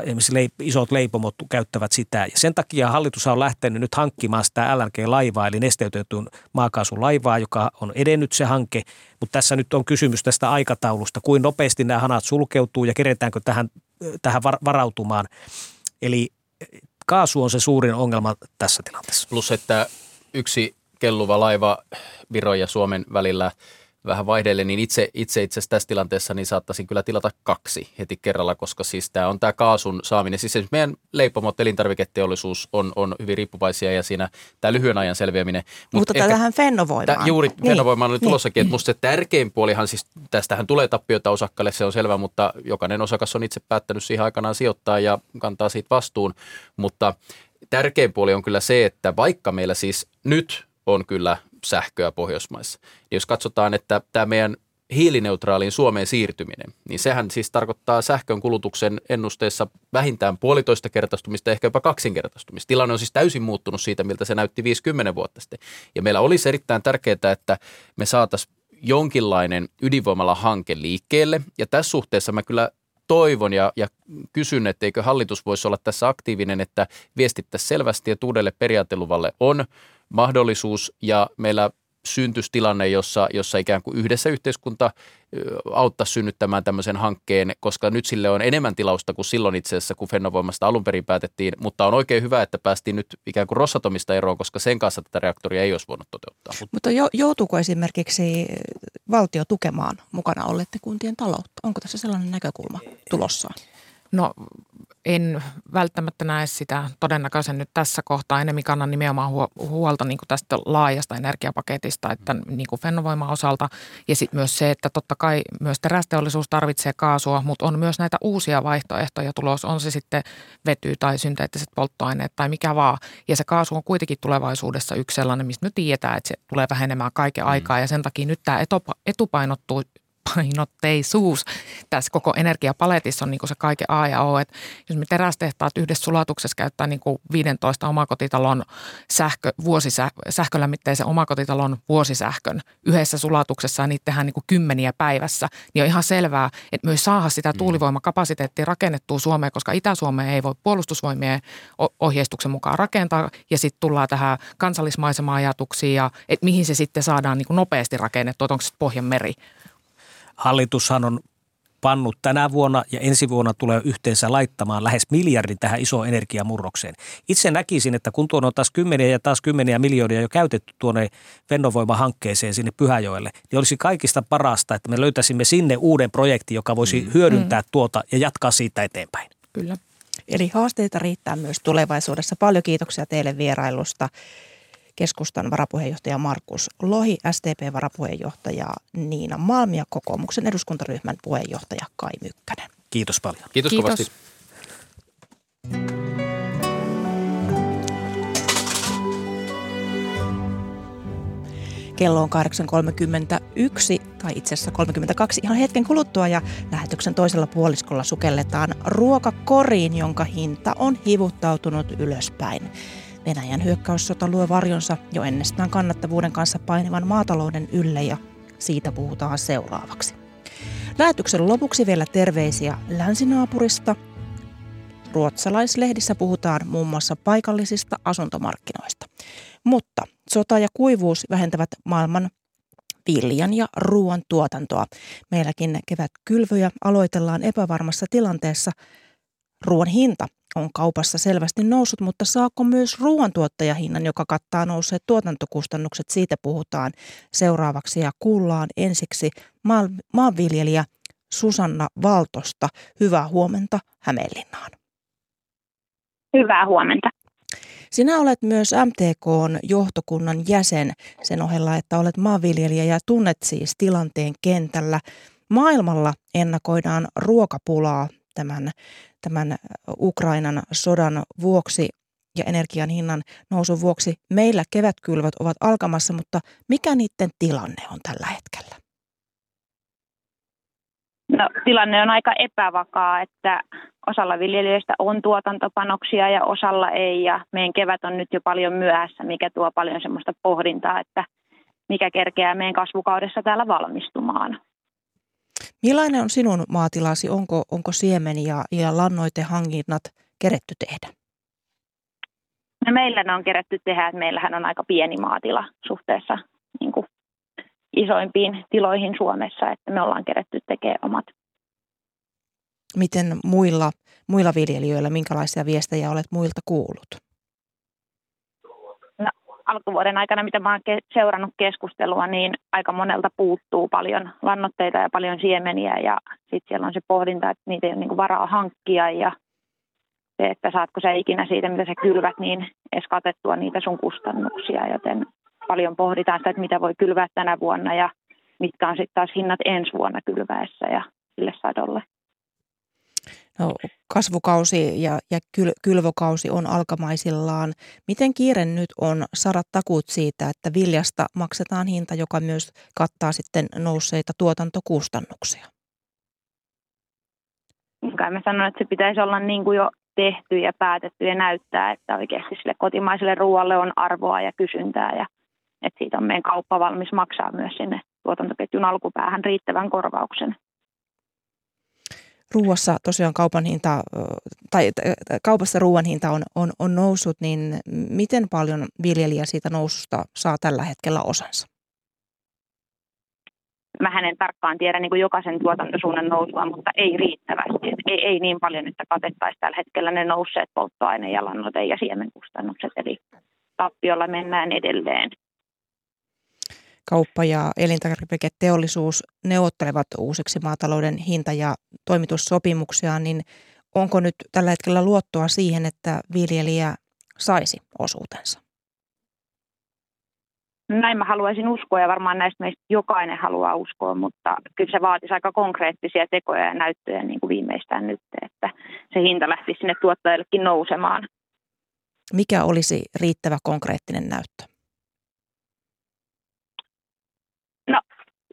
esimerkiksi leip, isot leipomot käyttävät sitä. Ja sen takia hallitus on lähtenyt nyt hankkimaan sitä LNG-laivaa, eli nesteytetyn maakaasun laivaa, joka on edennyt se hanke. Mutta tässä nyt on kysymys tästä aikataulusta, kuin nopeasti nämä hanat sulkeutuu ja keretäänkö tähän, tähän varautumaan. Eli kaasu on se suurin ongelma tässä tilanteessa. Plus, että yksi kelluva laiva Viron ja Suomen välillä – vähän vaihdelle, niin itse, itse itse asiassa tässä tilanteessa niin saattaisin kyllä tilata kaksi heti kerralla, koska siis tämä on tämä kaasun saaminen. Siis meidän leipomot, elintarviketeollisuus on, on hyvin riippuvaisia ja siinä tämä lyhyen ajan selviäminen. Mut Mutta ehkä, tähän fennovoimaan. Tämä, juuri niin. fennovoimaan oli tulossakin, niin. että musta se tärkein puolihan siis, tästähän tulee tappiota osakkaille, se on selvä, mutta jokainen osakas on itse päättänyt siihen aikanaan sijoittaa ja kantaa siitä vastuun, mutta tärkein puoli on kyllä se, että vaikka meillä siis nyt on kyllä sähköä Pohjoismaissa. Ja jos katsotaan, että tämä meidän hiilineutraaliin Suomeen siirtyminen, niin sehän siis tarkoittaa sähkön kulutuksen ennusteessa vähintään puolitoista kertaistumista, ehkä jopa kaksinkertaistumista. Tilanne on siis täysin muuttunut siitä, miltä se näytti 50 vuotta sitten. Ja meillä olisi erittäin tärkeää, että me saataisiin jonkinlainen ydinvoimalla hanke liikkeelle. Ja tässä suhteessa mä kyllä toivon ja, ja kysyn, että eikö hallitus voisi olla tässä aktiivinen, että viestittäisiin selvästi, että uudelle periaateluvalle on mahdollisuus ja meillä syntyisi tilanne, jossa, jossa ikään kuin yhdessä yhteiskunta auttaa synnyttämään tämmöisen hankkeen, koska nyt sille on enemmän tilausta kuin silloin itse asiassa, kun Fennovoimasta alun perin päätettiin, mutta on oikein hyvä, että päästiin nyt ikään kuin Rosatomista eroon, koska sen kanssa tätä reaktoria ei olisi voinut toteuttaa. Mutta jo, joutuuko esimerkiksi valtio tukemaan mukana olleiden kuntien taloutta? Onko tässä sellainen näkökulma tulossaan? No en välttämättä näe sitä todennäköisen nyt tässä kohtaa. Enemmän kannan nimenomaan huolta niin tästä laajasta energiapaketista, että niin kuin Fennovoiman osalta. Ja sitten myös se, että totta kai myös terästeollisuus tarvitsee kaasua, mutta on myös näitä uusia vaihtoehtoja tulos. On se sitten vety tai synteettiset polttoaineet tai mikä vaan. Ja se kaasu on kuitenkin tulevaisuudessa yksi sellainen, mistä nyt tiedetään, että se tulee vähenemään kaiken mm. aikaa. Ja sen takia nyt tämä etupainottuu painotteisuus tässä koko energiapaletissa on niin se kaiken A ja O. Että jos me terästehtaat yhdessä sulatuksessa käyttää niin kuin 15 omakotitalon sähkö, vuosisä, sähkölämmitteisen omakotitalon vuosisähkön yhdessä sulatuksessa ja niitä tehdään niin kuin kymmeniä päivässä, niin on ihan selvää, että myös saada sitä mm. tuulivoimakapasiteettia rakennettua Suomeen, koska Itä-Suomeen ei voi puolustusvoimien ohjeistuksen mukaan rakentaa ja sitten tullaan tähän kansallismaisema-ajatuksiin ja että mihin se sitten saadaan niin kuin nopeasti rakennettua, onko se Pohjanmeri Hallitushan on pannut tänä vuonna ja ensi vuonna tulee yhteensä laittamaan lähes miljardin tähän isoon energiamurrokseen. Itse näkisin, että kun tuon on taas kymmeniä ja taas kymmeniä miljoonia jo käytetty tuonne Fennovoima-hankkeeseen sinne Pyhäjoelle, niin olisi kaikista parasta, että me löytäisimme sinne uuden projektin, joka voisi mm. hyödyntää mm. tuota ja jatkaa siitä eteenpäin. Kyllä. Eli haasteita riittää myös tulevaisuudessa. Paljon kiitoksia teille vierailusta keskustan varapuheenjohtaja Markus Lohi, STP-varapuheenjohtaja Niina Malmi ja kokoomuksen eduskuntaryhmän puheenjohtaja Kai Mykkänen. Kiitos paljon. Kiitos, Kiitos. kovasti. Kello on 8.31 tai itse asiassa 32 ihan hetken kuluttua ja lähetyksen toisella puoliskolla sukelletaan ruokakoriin, jonka hinta on hivuttautunut ylöspäin. Venäjän hyökkäyssota luo varjonsa jo ennestään kannattavuuden kanssa painivan maatalouden ylle ja siitä puhutaan seuraavaksi. Lähetyksen lopuksi vielä terveisiä länsinaapurista. Ruotsalaislehdissä puhutaan muun muassa paikallisista asuntomarkkinoista. Mutta sota ja kuivuus vähentävät maailman viljan ja ruoan tuotantoa. Meilläkin kevätkylvöjä aloitellaan epävarmassa tilanteessa. Ruoan hinta on kaupassa selvästi noussut, mutta saako myös ruoantuottajahinnan, joka kattaa nousseet tuotantokustannukset? Siitä puhutaan seuraavaksi ja kuullaan ensiksi maanviljelijä Susanna Valtosta. Hyvää huomenta Hämeenlinnaan. Hyvää huomenta. Sinä olet myös MTKn johtokunnan jäsen sen ohella, että olet maanviljelijä ja tunnet siis tilanteen kentällä. Maailmalla ennakoidaan ruokapulaa tämän tämän Ukrainan sodan vuoksi ja energian hinnan nousun vuoksi meillä kevätkylvöt ovat alkamassa, mutta mikä niiden tilanne on tällä hetkellä? No, tilanne on aika epävakaa, että osalla viljelijöistä on tuotantopanoksia ja osalla ei. Ja meidän kevät on nyt jo paljon myöhässä, mikä tuo paljon semmoista pohdintaa, että mikä kerkeää meidän kasvukaudessa täällä valmistumaan. Millainen on sinun maatilasi? Onko, onko siemen ja, ja lannoitehankinnat keretty tehdä? No meillä ne on keretty tehdä, että meillähän on aika pieni maatila suhteessa niin kuin isoimpiin tiloihin Suomessa, että me ollaan keretty tekemään omat. Miten muilla, muilla viljelijöillä, minkälaisia viestejä olet muilta kuullut? Alkuvuoden aikana, mitä mä oon seurannut keskustelua, niin aika monelta puuttuu paljon lannoitteita ja paljon siemeniä ja sitten siellä on se pohdinta, että niitä ei ole niin varaa hankkia ja se, että saatko sä ikinä siitä, mitä sä kylvät, niin edes katettua niitä sun kustannuksia, joten paljon pohditaan sitä, että mitä voi kylvää tänä vuonna ja mitkä on sitten taas hinnat ensi vuonna kylväessä ja sille sadolle. No, kasvukausi ja, ja kyl, kylvokausi on alkamaisillaan. Miten kiire nyt on saada takuut siitä, että viljasta maksetaan hinta, joka myös kattaa sitten nousseita tuotantokustannuksia? Kai mä sanon, että se pitäisi olla niin kuin jo tehty ja päätetty ja näyttää, että oikeasti sille kotimaiselle ruoalle on arvoa ja kysyntää ja että siitä on meidän kauppa valmis maksaa myös sinne tuotantoketjun alkupäähän riittävän korvauksen. Ruuassa tosiaan kaupan hinta, tai kaupassa ruoan hinta on, on, on noussut, niin miten paljon viljelijä siitä noususta saa tällä hetkellä osansa? Mä en tarkkaan tiedä niin kuin jokaisen tuotantosuunnan nousua, mutta ei riittävästi. Ei, ei niin paljon, että katettaisiin tällä hetkellä ne nousseet polttoaine- ja lannoite- ja siemenkustannukset. Eli tappiolla mennään edelleen kauppa- ja elintarviketeollisuus neuvottelevat uusiksi maatalouden hinta- ja toimitussopimuksia, niin onko nyt tällä hetkellä luottoa siihen, että viljelijä saisi osuutensa? Näin mä haluaisin uskoa ja varmaan näistä meistä jokainen haluaa uskoa, mutta kyllä se vaatisi aika konkreettisia tekoja ja näyttöjä niin kuin viimeistään nyt, että se hinta lähtisi sinne tuottajillekin nousemaan. Mikä olisi riittävä konkreettinen näyttö?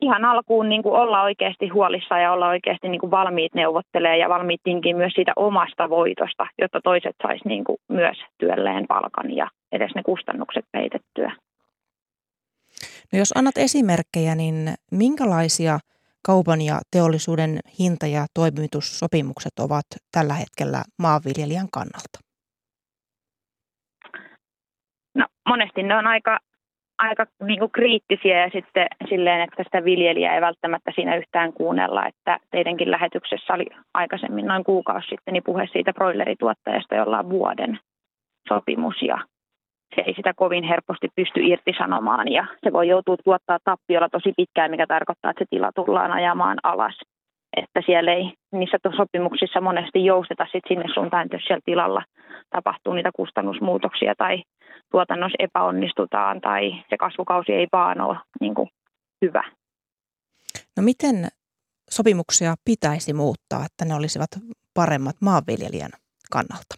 Ihan alkuun niin kuin olla oikeasti huolissa ja olla oikeasti niin kuin valmiit neuvottelee ja valmiit myös siitä omasta voitosta, jotta toiset sais niin kuin myös työlleen palkan ja edes ne kustannukset peitettyä. No jos annat esimerkkejä, niin minkälaisia kaupan ja teollisuuden hinta- ja toimitussopimukset ovat tällä hetkellä maanviljelijän kannalta? No monesti ne on aika aika niin kuin kriittisiä ja sitten silleen, että sitä viljelijää ei välttämättä siinä yhtään kuunnella, että teidänkin lähetyksessä oli aikaisemmin noin kuukausi sitten niin puhe siitä broilerituottajasta, jolla on vuoden sopimus ja se ei sitä kovin helposti pysty irtisanomaan ja se voi joutua tuottaa tappiolla tosi pitkään, mikä tarkoittaa, että se tila tullaan ajamaan alas. Että siellä ei niissä sopimuksissa monesti jousteta sit sinne suuntaan, että jos siellä tilalla tapahtuu niitä kustannusmuutoksia tai tuotannossa epäonnistutaan tai se kasvukausi ei vaan ole niin kuin hyvä. No miten sopimuksia pitäisi muuttaa, että ne olisivat paremmat maanviljelijän kannalta?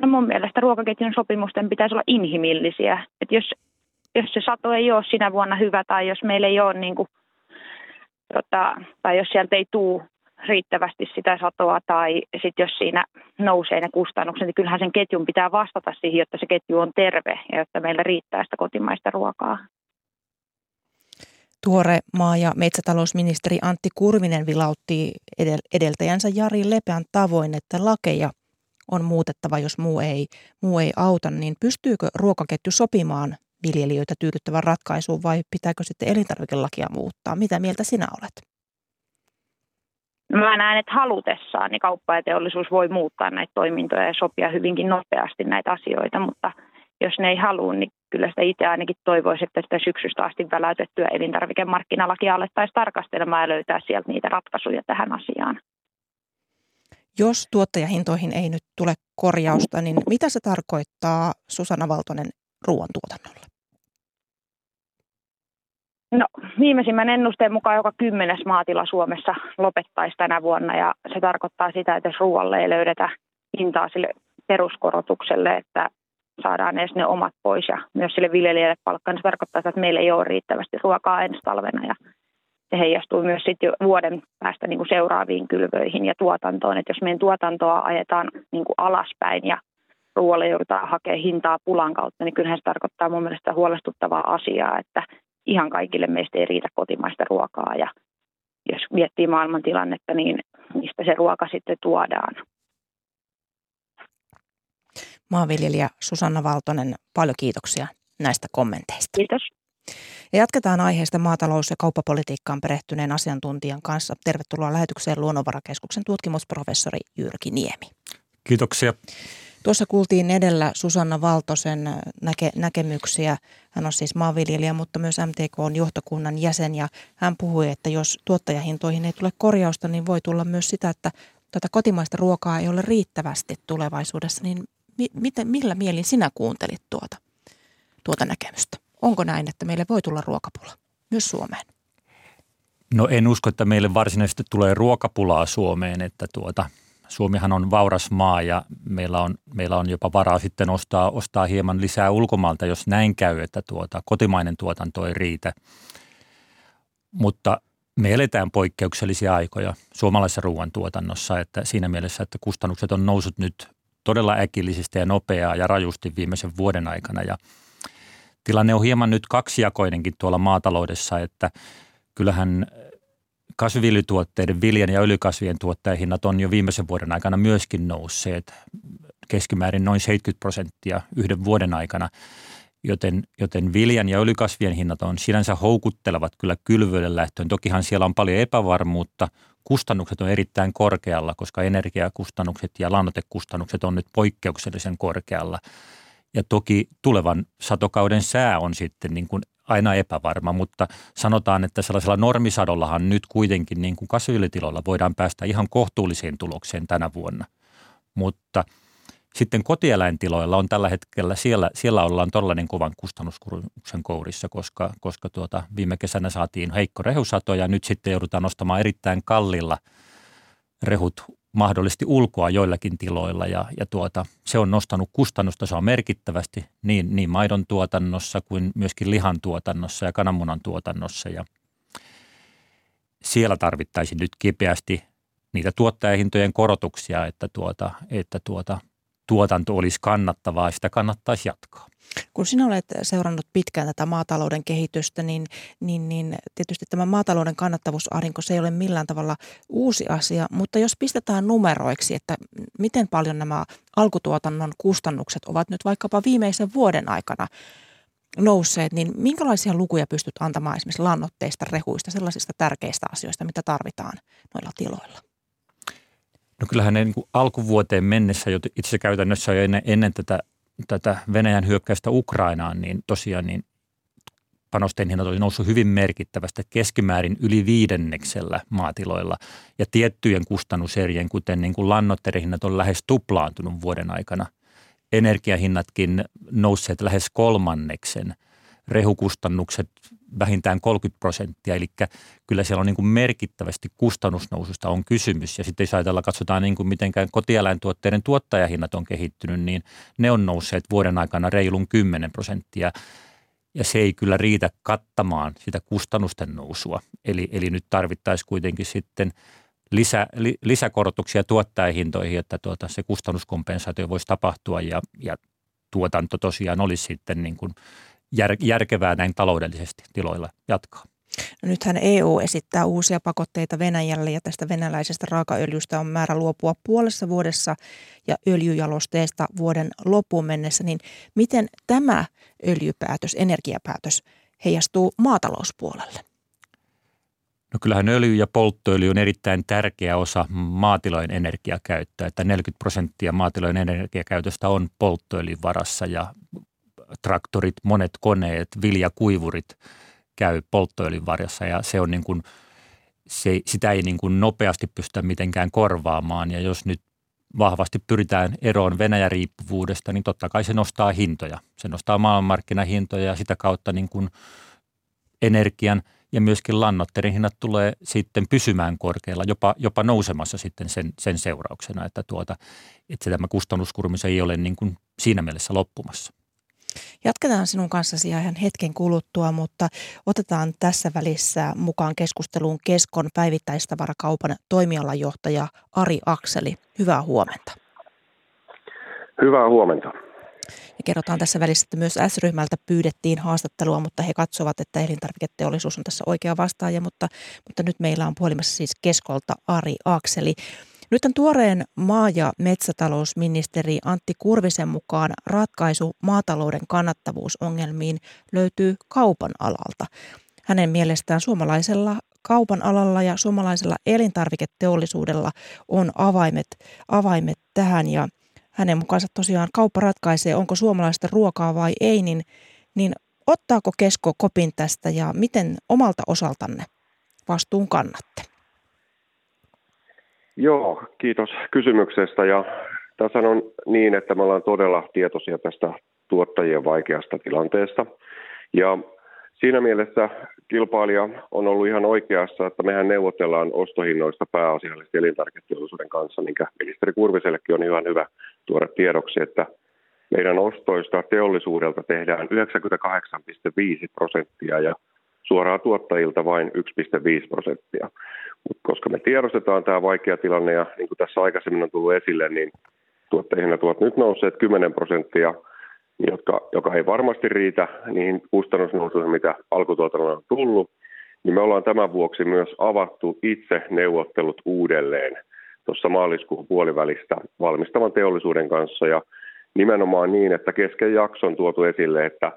No mun mielestä ruokaketjun sopimusten pitäisi olla inhimillisiä. Et jos, jos se sato ei ole sinä vuonna hyvä tai jos meillä ei ole niin kuin, tota, tai jos sieltä ei tule riittävästi sitä satoa tai sitten jos siinä nousee ne kustannukset, niin kyllähän sen ketjun pitää vastata siihen, jotta se ketju on terve ja jotta meillä riittää sitä kotimaista ruokaa. Tuore maa- ja metsätalousministeri Antti Kurvinen vilautti edeltäjänsä Jari Lepän tavoin, että lakeja on muutettava, jos muu ei, muu ei auta, niin pystyykö ruokaketju sopimaan viljelijöitä tyydyttävän ratkaisuun vai pitääkö sitten elintarvikelakia muuttaa? Mitä mieltä sinä olet? Mä näen, että halutessaan niin kauppa ja teollisuus voi muuttaa näitä toimintoja ja sopia hyvinkin nopeasti näitä asioita, mutta jos ne ei halua, niin kyllä sitä itse ainakin toivoisi, että sitä syksystä asti väläytettyä elintarvikemarkkinalakia alettaisiin tarkastelemaan ja löytää sieltä niitä ratkaisuja tähän asiaan. Jos tuottajahintoihin ei nyt tule korjausta, niin mitä se tarkoittaa Susanna Valtonen ruoantuotannolle? No viimeisimmän ennusteen mukaan joka kymmenes maatila Suomessa lopettaisi tänä vuonna ja se tarkoittaa sitä, että jos ruoalle ei löydetä hintaa sille peruskorotukselle, että saadaan edes ne omat pois ja myös sille viljelijälle palkkaan, niin se tarkoittaa että meillä ei ole riittävästi ruokaa ensi talvena ja se heijastuu myös sitten vuoden päästä niin kuin seuraaviin kylvöihin ja tuotantoon, että jos meidän tuotantoa ajetaan niin kuin alaspäin ja ruoalle joudutaan hakemaan hintaa pulan kautta, niin kyllähän se tarkoittaa mun mielestä huolestuttavaa asiaa, että ihan kaikille meistä ei riitä kotimaista ruokaa ja jos miettii maailman tilannetta, niin mistä se ruoka sitten tuodaan. Maanviljelijä Susanna Valtonen, paljon kiitoksia näistä kommenteista. Kiitos. Ja jatketaan aiheesta maatalous- ja kauppapolitiikkaan perehtyneen asiantuntijan kanssa. Tervetuloa lähetykseen Luonnonvarakeskuksen tutkimusprofessori Jyrki Niemi. Kiitoksia. Tuossa kuultiin edellä Susanna Valtosen näke, näkemyksiä. Hän on siis maanviljelijä, mutta myös MTK on johtokunnan jäsen ja hän puhui, että jos tuottajahintoihin ei tule korjausta, niin voi tulla myös sitä, että tätä kotimaista ruokaa ei ole riittävästi tulevaisuudessa. Niin mi, miten, millä mielin sinä kuuntelit tuota, tuota näkemystä? Onko näin, että meille voi tulla ruokapula myös Suomeen? No en usko, että meille varsinaisesti tulee ruokapulaa Suomeen, että tuota, Suomihan on vauras maa ja meillä on, meillä on jopa varaa sitten ostaa, ostaa hieman lisää ulkomaalta, jos näin käy, että tuota, kotimainen tuotanto ei riitä. Mutta me eletään poikkeuksellisia aikoja suomalaisessa ruoantuotannossa, että siinä mielessä, että kustannukset on noussut nyt todella äkillisesti ja nopeaa ja rajusti viimeisen vuoden aikana ja tilanne on hieman nyt kaksijakoinenkin tuolla maataloudessa, että kyllähän kasviviljelytuotteiden, viljan ja öljykasvien tuottajahinnat on jo viimeisen vuoden aikana myöskin nousseet keskimäärin noin 70 prosenttia yhden vuoden aikana, joten, joten viljan ja öljykasvien hinnat on sinänsä houkuttelevat kyllä kylvöille lähtöön. Tokihan siellä on paljon epävarmuutta, kustannukset on erittäin korkealla, koska energiakustannukset ja lannoitekustannukset on nyt poikkeuksellisen korkealla. Ja toki tulevan satokauden sää on sitten niin kuin aina epävarma, mutta sanotaan, että sellaisella normisadollahan nyt kuitenkin niin kuin kasviviljelytiloilla voidaan päästä ihan kohtuulliseen tulokseen tänä vuonna. Mutta sitten kotieläintiloilla on tällä hetkellä, siellä, siellä ollaan todella kovan kustannuskuruksen kourissa, koska, koska tuota, viime kesänä saatiin heikko rehusato ja nyt sitten joudutaan nostamaan erittäin kallilla rehut mahdollisesti ulkoa joillakin tiloilla ja, ja tuota, se on nostanut kustannusta on merkittävästi niin, niin maidon tuotannossa kuin myöskin lihan tuotannossa ja kananmunan tuotannossa ja siellä tarvittaisiin nyt kipeästi niitä tuottajahintojen korotuksia, että, tuota, että tuota, tuotanto olisi kannattavaa ja sitä kannattaisi jatkaa. Kun sinä olet seurannut pitkään tätä maatalouden kehitystä, niin, niin, niin tietysti tämä maatalouden kannattavuusarinko, se ei ole millään tavalla uusi asia, mutta jos pistetään numeroiksi, että miten paljon nämä alkutuotannon kustannukset ovat nyt vaikkapa viimeisen vuoden aikana nousseet, niin minkälaisia lukuja pystyt antamaan esimerkiksi lannoitteista, rehuista, sellaisista tärkeistä asioista, mitä tarvitaan noilla tiloilla? No kyllähän ne niin kuin alkuvuoteen mennessä, jo itse käytännössä jo ennen, ennen tätä tätä Venäjän hyökkäystä Ukrainaan, niin tosiaan niin panosten hinnat oli noussut hyvin merkittävästi keskimäärin yli viidenneksellä maatiloilla. Ja tiettyjen kustannuserien, kuten niin kuin lannoitteiden hinnat, on lähes tuplaantunut vuoden aikana. Energiahinnatkin nousseet lähes kolmanneksen. Rehukustannukset vähintään 30 prosenttia, eli kyllä siellä on niin kuin merkittävästi kustannusnoususta on kysymys. Ja sitten jos ajatellaan, katsotaan niin kuin mitenkään kotieläintuotteiden tuottajahinnat on kehittynyt, niin ne on nousseet vuoden aikana reilun 10 prosenttia. Ja se ei kyllä riitä kattamaan sitä kustannusten nousua. Eli, eli nyt tarvittaisiin kuitenkin sitten lisä, li, lisäkorotuksia tuottajahintoihin, että tuota, se kustannuskompensaatio voisi tapahtua ja, ja tuotanto tosiaan olisi sitten niin kuin jär, järkevää näin taloudellisesti tiloilla jatkaa. No nythän EU esittää uusia pakotteita Venäjälle ja tästä venäläisestä raakaöljystä on määrä luopua puolessa vuodessa ja öljyjalosteesta vuoden loppuun mennessä. Niin miten tämä öljypäätös, energiapäätös heijastuu maatalouspuolelle? No kyllähän öljy ja polttoöljy on erittäin tärkeä osa maatilojen energiakäyttöä, että 40 prosenttia maatilojen energiakäytöstä on polttoöljyn varassa ja traktorit, monet koneet, viljakuivurit käy polttoöljyn varjossa ja se on niin kuin, se, sitä ei niin kuin nopeasti pystytä mitenkään korvaamaan ja jos nyt vahvasti pyritään eroon Venäjän riippuvuudesta, niin totta kai se nostaa hintoja. Se nostaa maailmanmarkkinahintoja ja sitä kautta niin kuin energian ja myöskin lannoitteiden hinnat tulee sitten pysymään korkealla, jopa, jopa nousemassa sitten sen, sen seurauksena, että, tuota, että tämä kustannuskurmi ei ole niin kuin siinä mielessä loppumassa. Jatketaan sinun kanssasi ihan hetken kuluttua, mutta otetaan tässä välissä mukaan keskusteluun Keskon päivittäistavarakaupan toimialajohtaja Ari Akseli. Hyvää huomenta. Hyvää huomenta. Ja kerrotaan tässä välissä, että myös S-ryhmältä pyydettiin haastattelua, mutta he katsovat, että elintarviketeollisuus on tässä oikea vastaaja, mutta, mutta nyt meillä on puhelimessa siis Keskolta Ari Akseli. Nyt on tuoreen maa- ja metsätalousministeri Antti Kurvisen mukaan ratkaisu maatalouden kannattavuusongelmiin löytyy kaupan alalta. Hänen mielestään suomalaisella kaupan alalla ja suomalaisella elintarviketeollisuudella on avaimet, avaimet tähän ja hänen mukaansa tosiaan kauppa ratkaisee, onko suomalaista ruokaa vai ei, niin, niin ottaako Kesko kopin tästä ja miten omalta osaltanne vastuun kannatte? Joo, kiitos kysymyksestä. Ja tässä on niin, että me ollaan todella tietoisia tästä tuottajien vaikeasta tilanteesta. Ja siinä mielessä kilpailija on ollut ihan oikeassa, että mehän neuvotellaan ostohinnoista pääasiallisesti elintarviketeollisuuden kanssa, minkä ministeri Kurvisellekin on ihan hyvä tuoda tiedoksi, että meidän ostoista teollisuudelta tehdään 98,5 prosenttia ja suoraan tuottajilta vain 1,5 prosenttia. Mutta koska me tiedostetaan tämä vaikea tilanne ja niin kuin tässä aikaisemmin on tullut esille, niin tuottajahinnat ovat nyt nousseet 10 prosenttia, jotka, joka ei varmasti riitä niihin kustannusnousuihin, mitä alkutuotannolla on tullut, niin me ollaan tämän vuoksi myös avattu itse neuvottelut uudelleen tuossa maaliskuun puolivälistä valmistavan teollisuuden kanssa ja nimenomaan niin, että kesken jakson tuotu esille, että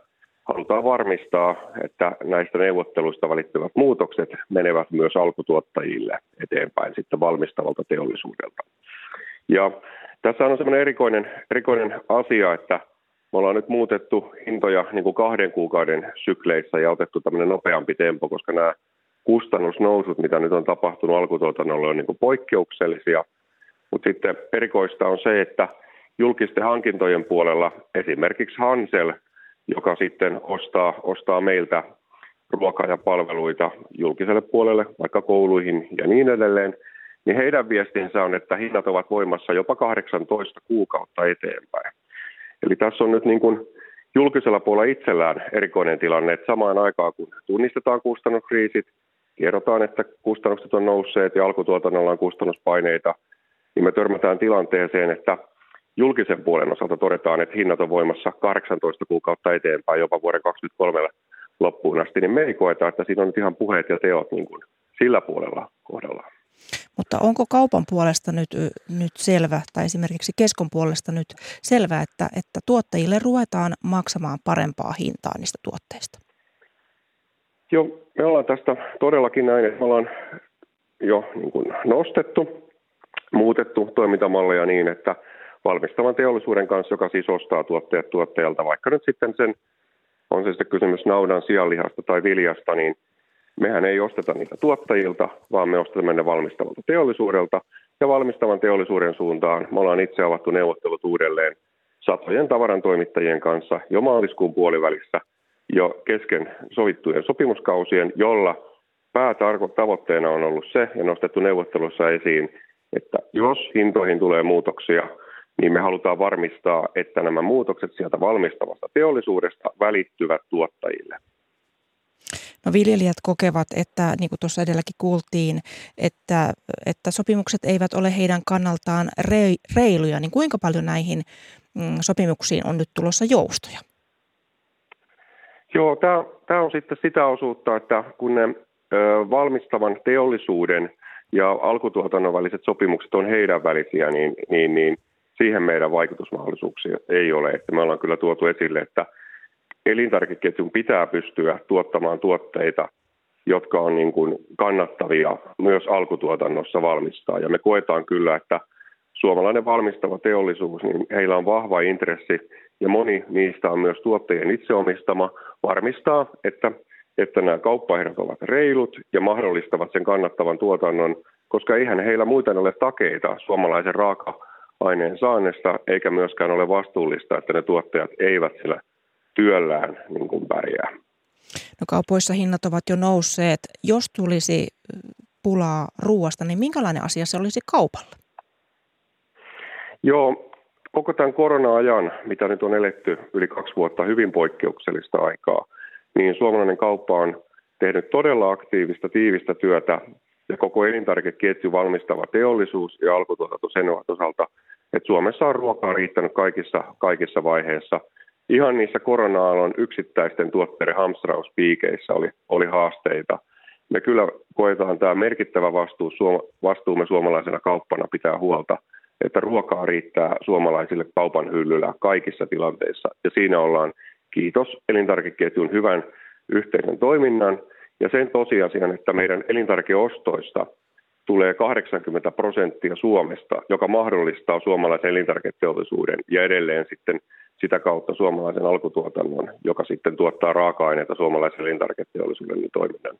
halutaan varmistaa, että näistä neuvotteluista valittavat muutokset menevät myös alkutuottajille eteenpäin sitten valmistavalta teollisuudelta. Ja tässä on sellainen erikoinen, erikoinen asia, että me ollaan nyt muutettu hintoja niin kuin kahden kuukauden sykleissä ja otettu tämmöinen nopeampi tempo, koska nämä kustannusnousut, mitä nyt on tapahtunut alkutuotannolle, on niin kuin poikkeuksellisia. Mutta sitten erikoista on se, että julkisten hankintojen puolella esimerkiksi Hansel, joka sitten ostaa, ostaa meiltä ruokaa ja palveluita julkiselle puolelle, vaikka kouluihin ja niin edelleen, niin heidän viestinsä on, että hinnat ovat voimassa jopa 18 kuukautta eteenpäin. Eli tässä on nyt niin kuin julkisella puolella itsellään erikoinen tilanne, että samaan aikaan kun tunnistetaan kustannuskriisit, kerrotaan, että kustannukset on nousseet ja alkutuotannolla on kustannuspaineita, niin me törmätään tilanteeseen, että julkisen puolen osalta todetaan, että hinnat on voimassa 18 kuukautta eteenpäin, jopa vuoden 2023 loppuun asti, niin me ei koeta, että siinä on nyt ihan puheet ja teot niin kuin sillä puolella kohdallaan. Mutta onko kaupan puolesta nyt, nyt selvä, tai esimerkiksi keskon puolesta nyt selvä, että, että tuottajille ruvetaan maksamaan parempaa hintaa niistä tuotteista? Joo, me ollaan tästä todellakin näin, että me ollaan jo niin kuin nostettu, muutettu toimintamalleja niin, että valmistavan teollisuuden kanssa, joka siis ostaa tuotteet tuottajalta, vaikka nyt sitten sen, on se sitten kysymys naudan sianlihasta tai viljasta, niin – mehän ei osteta niitä tuottajilta, vaan me ostamme ne valmistavalta teollisuudelta. Ja valmistavan teollisuuden suuntaan me ollaan itse avattu neuvottelut uudelleen satojen tavarantoimittajien kanssa jo maaliskuun puolivälissä jo kesken sovittujen sopimuskausien, jolla päätavoitteena on ollut se ja nostettu neuvottelussa esiin, että jos hintoihin tulee muutoksia, niin me halutaan varmistaa, että nämä muutokset sieltä valmistavasta teollisuudesta välittyvät tuottajille. No viljelijät kokevat, että niin kuin tuossa edelläkin kuultiin, että, että sopimukset eivät ole heidän kannaltaan reiluja, niin kuinka paljon näihin mm, sopimuksiin on nyt tulossa joustoja? Joo, tämä, tämä on sitten sitä osuutta, että kun ne ö, valmistavan teollisuuden ja alkutuotannon väliset sopimukset on heidän välisiä, niin, niin, niin siihen meidän vaikutusmahdollisuuksia ei ole. Että me ollaan kyllä tuotu esille, että – elintarvikeketjun pitää pystyä tuottamaan tuotteita, jotka on niin kuin kannattavia myös alkutuotannossa valmistaa. Ja me koetaan kyllä, että suomalainen valmistava teollisuus, niin heillä on vahva intressi ja moni niistä on myös tuottajien itse omistama varmistaa, että, että nämä kauppaehdot ovat reilut ja mahdollistavat sen kannattavan tuotannon, koska eihän heillä muuten ole takeita suomalaisen raaka-aineen saannesta, eikä myöskään ole vastuullista, että ne tuottajat eivät siellä työllään niin kuin pärjää. No kaupoissa hinnat ovat jo nousseet. Jos tulisi pulaa ruoasta, niin minkälainen asia se olisi kaupalle? Joo, koko tämän korona-ajan, mitä nyt on eletty yli kaksi vuotta hyvin poikkeuksellista aikaa, niin suomalainen kauppa on tehnyt todella aktiivista, tiivistä työtä ja koko elintarvikeketju valmistava teollisuus ja alkutuotanto sen osalta, että Suomessa on ruokaa riittänyt kaikissa, kaikissa vaiheissa – ihan niissä korona-aallon yksittäisten tuotteiden hamstrauspiikeissä oli, oli haasteita. Me kyllä koetaan tämä merkittävä vastuu, vastuumme suomalaisena kauppana pitää huolta, että ruokaa riittää suomalaisille kaupan hyllyllä kaikissa tilanteissa. Ja siinä ollaan kiitos elintarvikeketjun hyvän yhteisen toiminnan ja sen tosiasian, että meidän elintarvikeostoista tulee 80 prosenttia Suomesta, joka mahdollistaa suomalaisen elintarviketeollisuuden ja edelleen sitten sitä kautta suomalaisen alkutuotannon, joka sitten tuottaa raaka-aineita suomalaisen elintarviketeollisuuden toiminnan.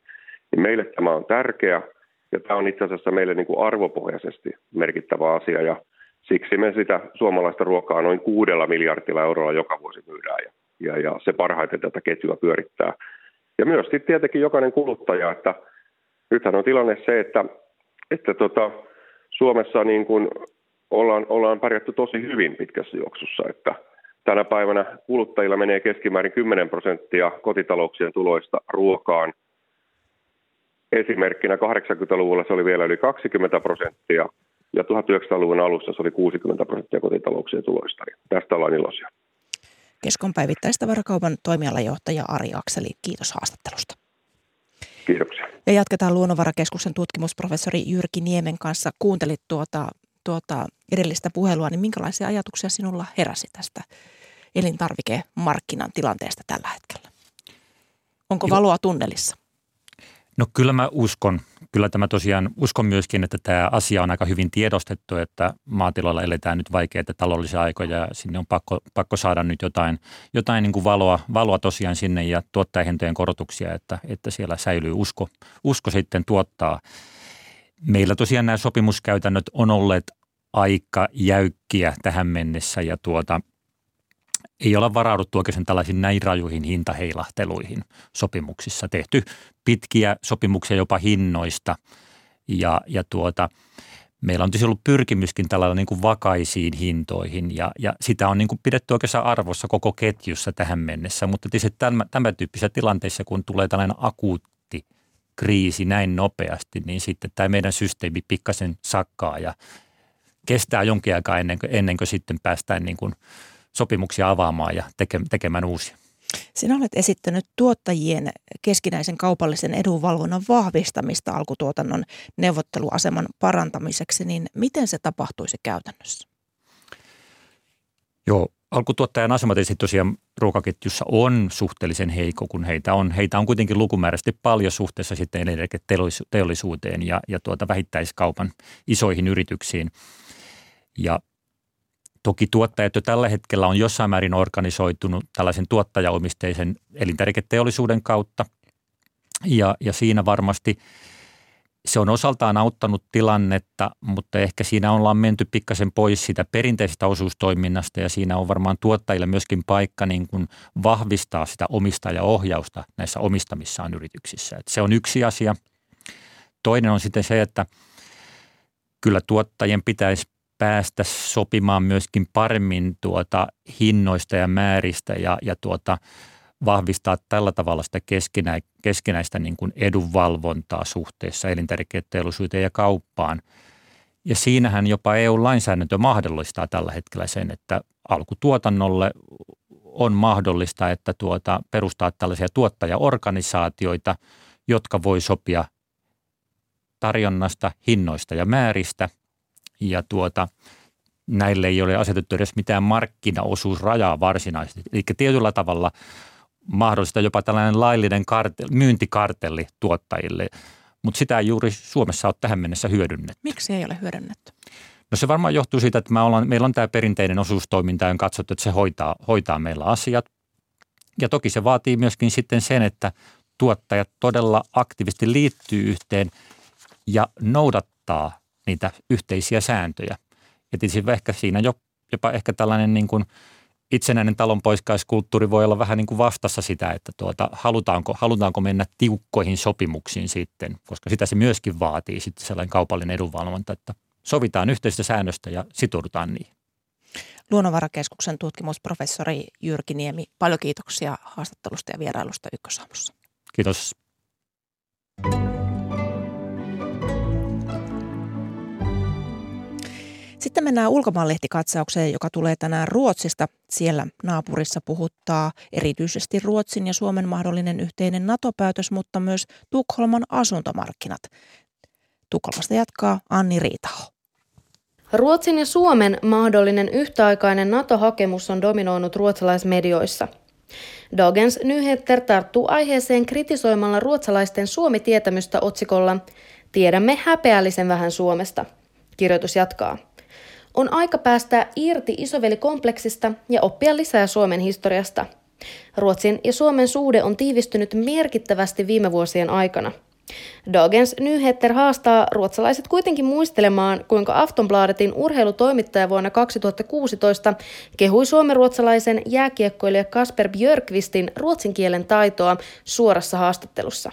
Niin meille tämä on tärkeä ja tämä on itse asiassa meille niin kuin arvopohjaisesti merkittävä asia ja siksi me sitä suomalaista ruokaa noin kuudella miljardilla eurolla joka vuosi myydään ja, ja, ja se parhaiten tätä ketjua pyörittää. Ja myös sitten tietenkin jokainen kuluttaja, että nythän on tilanne se, että, että tota, Suomessa niin kuin ollaan, ollaan pärjätty tosi hyvin pitkässä juoksussa, että tänä päivänä kuluttajilla menee keskimäärin 10 prosenttia kotitalouksien tuloista ruokaan. Esimerkkinä 80-luvulla se oli vielä yli 20 prosenttia ja 1900-luvun alussa se oli 60 prosenttia kotitalouksien tuloista. Tästä ollaan iloisia. Keskon päivittäistavarakauppan toimialajohtaja Ari Akseli, kiitos haastattelusta. Kiitoksia. Ja jatketaan Luonnonvarakeskuksen tutkimusprofessori Jyrki Niemen kanssa. Kuuntelit tuota, tuota edellistä puhelua, niin minkälaisia ajatuksia sinulla heräsi tästä elintarvikemarkkinan tilanteesta tällä hetkellä? Onko valoa tunnelissa? No kyllä mä uskon. Kyllä tämä tosiaan uskon myöskin, että tämä asia on aika hyvin tiedostettu, että maatiloilla eletään nyt vaikeita taloudellisia aikoja ja sinne on pakko, pakko saada nyt jotain, jotain niin kuin valoa, valoa tosiaan sinne ja tuottajahintojen korotuksia, että, että siellä säilyy usko, usko sitten tuottaa. Meillä tosiaan nämä sopimuskäytännöt on olleet aika jäykkiä tähän mennessä ja tuota, ei olla varauduttu oikeastaan tällaisiin näin rajuihin hintaheilahteluihin sopimuksissa. Tehty pitkiä sopimuksia jopa hinnoista ja, ja tuota, meillä on tietysti ollut pyrkimyskin tällailla niin kuin vakaisiin hintoihin ja, ja sitä on niin kuin pidetty oikeastaan arvossa koko ketjussa tähän mennessä. Mutta tietysti tämän, tämän tyyppisissä tilanteissa, kun tulee tällainen akuutti kriisi näin nopeasti, niin sitten tämä meidän systeemi pikkasen sakkaa ja kestää jonkin aikaa ennen kuin, ennen kuin sitten päästään niin kuin – sopimuksia avaamaan ja teke, tekemään uusia. Sinä olet esittänyt tuottajien keskinäisen kaupallisen edunvalvonnan vahvistamista alkutuotannon neuvotteluaseman parantamiseksi, niin miten se tapahtuisi käytännössä? Joo, alkutuottajan asema tietysti tosiaan ruokaketjussa on suhteellisen heikko, kun heitä on, heitä on kuitenkin lukumääräisesti paljon suhteessa sitten elintarviketeollisuuteen ja, ja tuota vähittäiskaupan isoihin yrityksiin. Ja Toki tuottajat jo tällä hetkellä on jossain määrin organisoitunut tällaisen tuottajaomisteisen elintarviketeollisuuden kautta. Ja, ja siinä varmasti se on osaltaan auttanut tilannetta, mutta ehkä siinä ollaan menty pikkasen pois siitä perinteisestä osuustoiminnasta ja siinä on varmaan tuottajille myöskin paikka niin kuin vahvistaa sitä omistajaohjausta näissä omistamissaan yrityksissä. Et se on yksi asia. Toinen on sitten se, että kyllä tuottajien pitäisi päästä sopimaan myöskin paremmin tuota hinnoista ja määristä ja, ja tuota, vahvistaa tällä tavalla sitä keskinä, keskinäistä niin kuin edunvalvontaa suhteessa elintarviketeollisuuteen ja kauppaan. Ja siinähän jopa EU-lainsäädäntö mahdollistaa tällä hetkellä sen, että alkutuotannolle on mahdollista, että tuota, perustaa tällaisia tuottajaorganisaatioita, jotka voi sopia tarjonnasta, hinnoista ja määristä – ja tuota, näille ei ole asetettu edes mitään markkinaosuusrajaa varsinaisesti. Eli tietyllä tavalla mahdollista jopa tällainen laillinen kartel, myyntikartelli tuottajille, mutta sitä ei juuri Suomessa ole tähän mennessä hyödynnetty. Miksi ei ole hyödynnetty? No se varmaan johtuu siitä, että me ollaan, meillä on tämä perinteinen osuustoiminta ja on katsottu, että se hoitaa, hoitaa meillä asiat. Ja toki se vaatii myöskin sitten sen, että tuottajat todella aktiivisesti liittyy yhteen ja noudattaa niitä yhteisiä sääntöjä. Ja tietysti ehkä siinä jopa ehkä tällainen niin kuin itsenäinen talonpoiskaiskulttuuri voi olla vähän niin kuin vastassa sitä, että tuota, halutaanko, halutaanko mennä tiukkoihin sopimuksiin sitten, koska sitä se myöskin vaatii sitten sellainen kaupallinen edunvalvonta, että sovitaan yhteistä säännöstä ja sitoudutaan niihin. Luonnonvarakeskuksen tutkimusprofessori Jyrki Niemi, paljon kiitoksia haastattelusta ja vierailusta Ykkösaamussa. Kiitos. Sitten mennään ulkomaanlehtikatsaukseen, joka tulee tänään Ruotsista. Siellä naapurissa puhuttaa erityisesti Ruotsin ja Suomen mahdollinen yhteinen NATO-päätös, mutta myös Tukholman asuntomarkkinat. Tukholmasta jatkaa Anni Riitaho. Ruotsin ja Suomen mahdollinen yhtäaikainen NATO-hakemus on dominoinut ruotsalaismedioissa. Dagens Nyheter tarttuu aiheeseen kritisoimalla ruotsalaisten Suomi-tietämystä otsikolla Tiedämme häpeällisen vähän Suomesta. Kirjoitus jatkaa. On aika päästä irti isovelikompleksista ja oppia lisää Suomen historiasta. Ruotsin ja Suomen suhde on tiivistynyt merkittävästi viime vuosien aikana. Dagens Nyheter haastaa ruotsalaiset kuitenkin muistelemaan, kuinka Aftonbladetin urheilutoimittaja vuonna 2016 kehui suomenruotsalaisen jääkiekkoilija Kasper Björkvistin ruotsin kielen taitoa suorassa haastattelussa.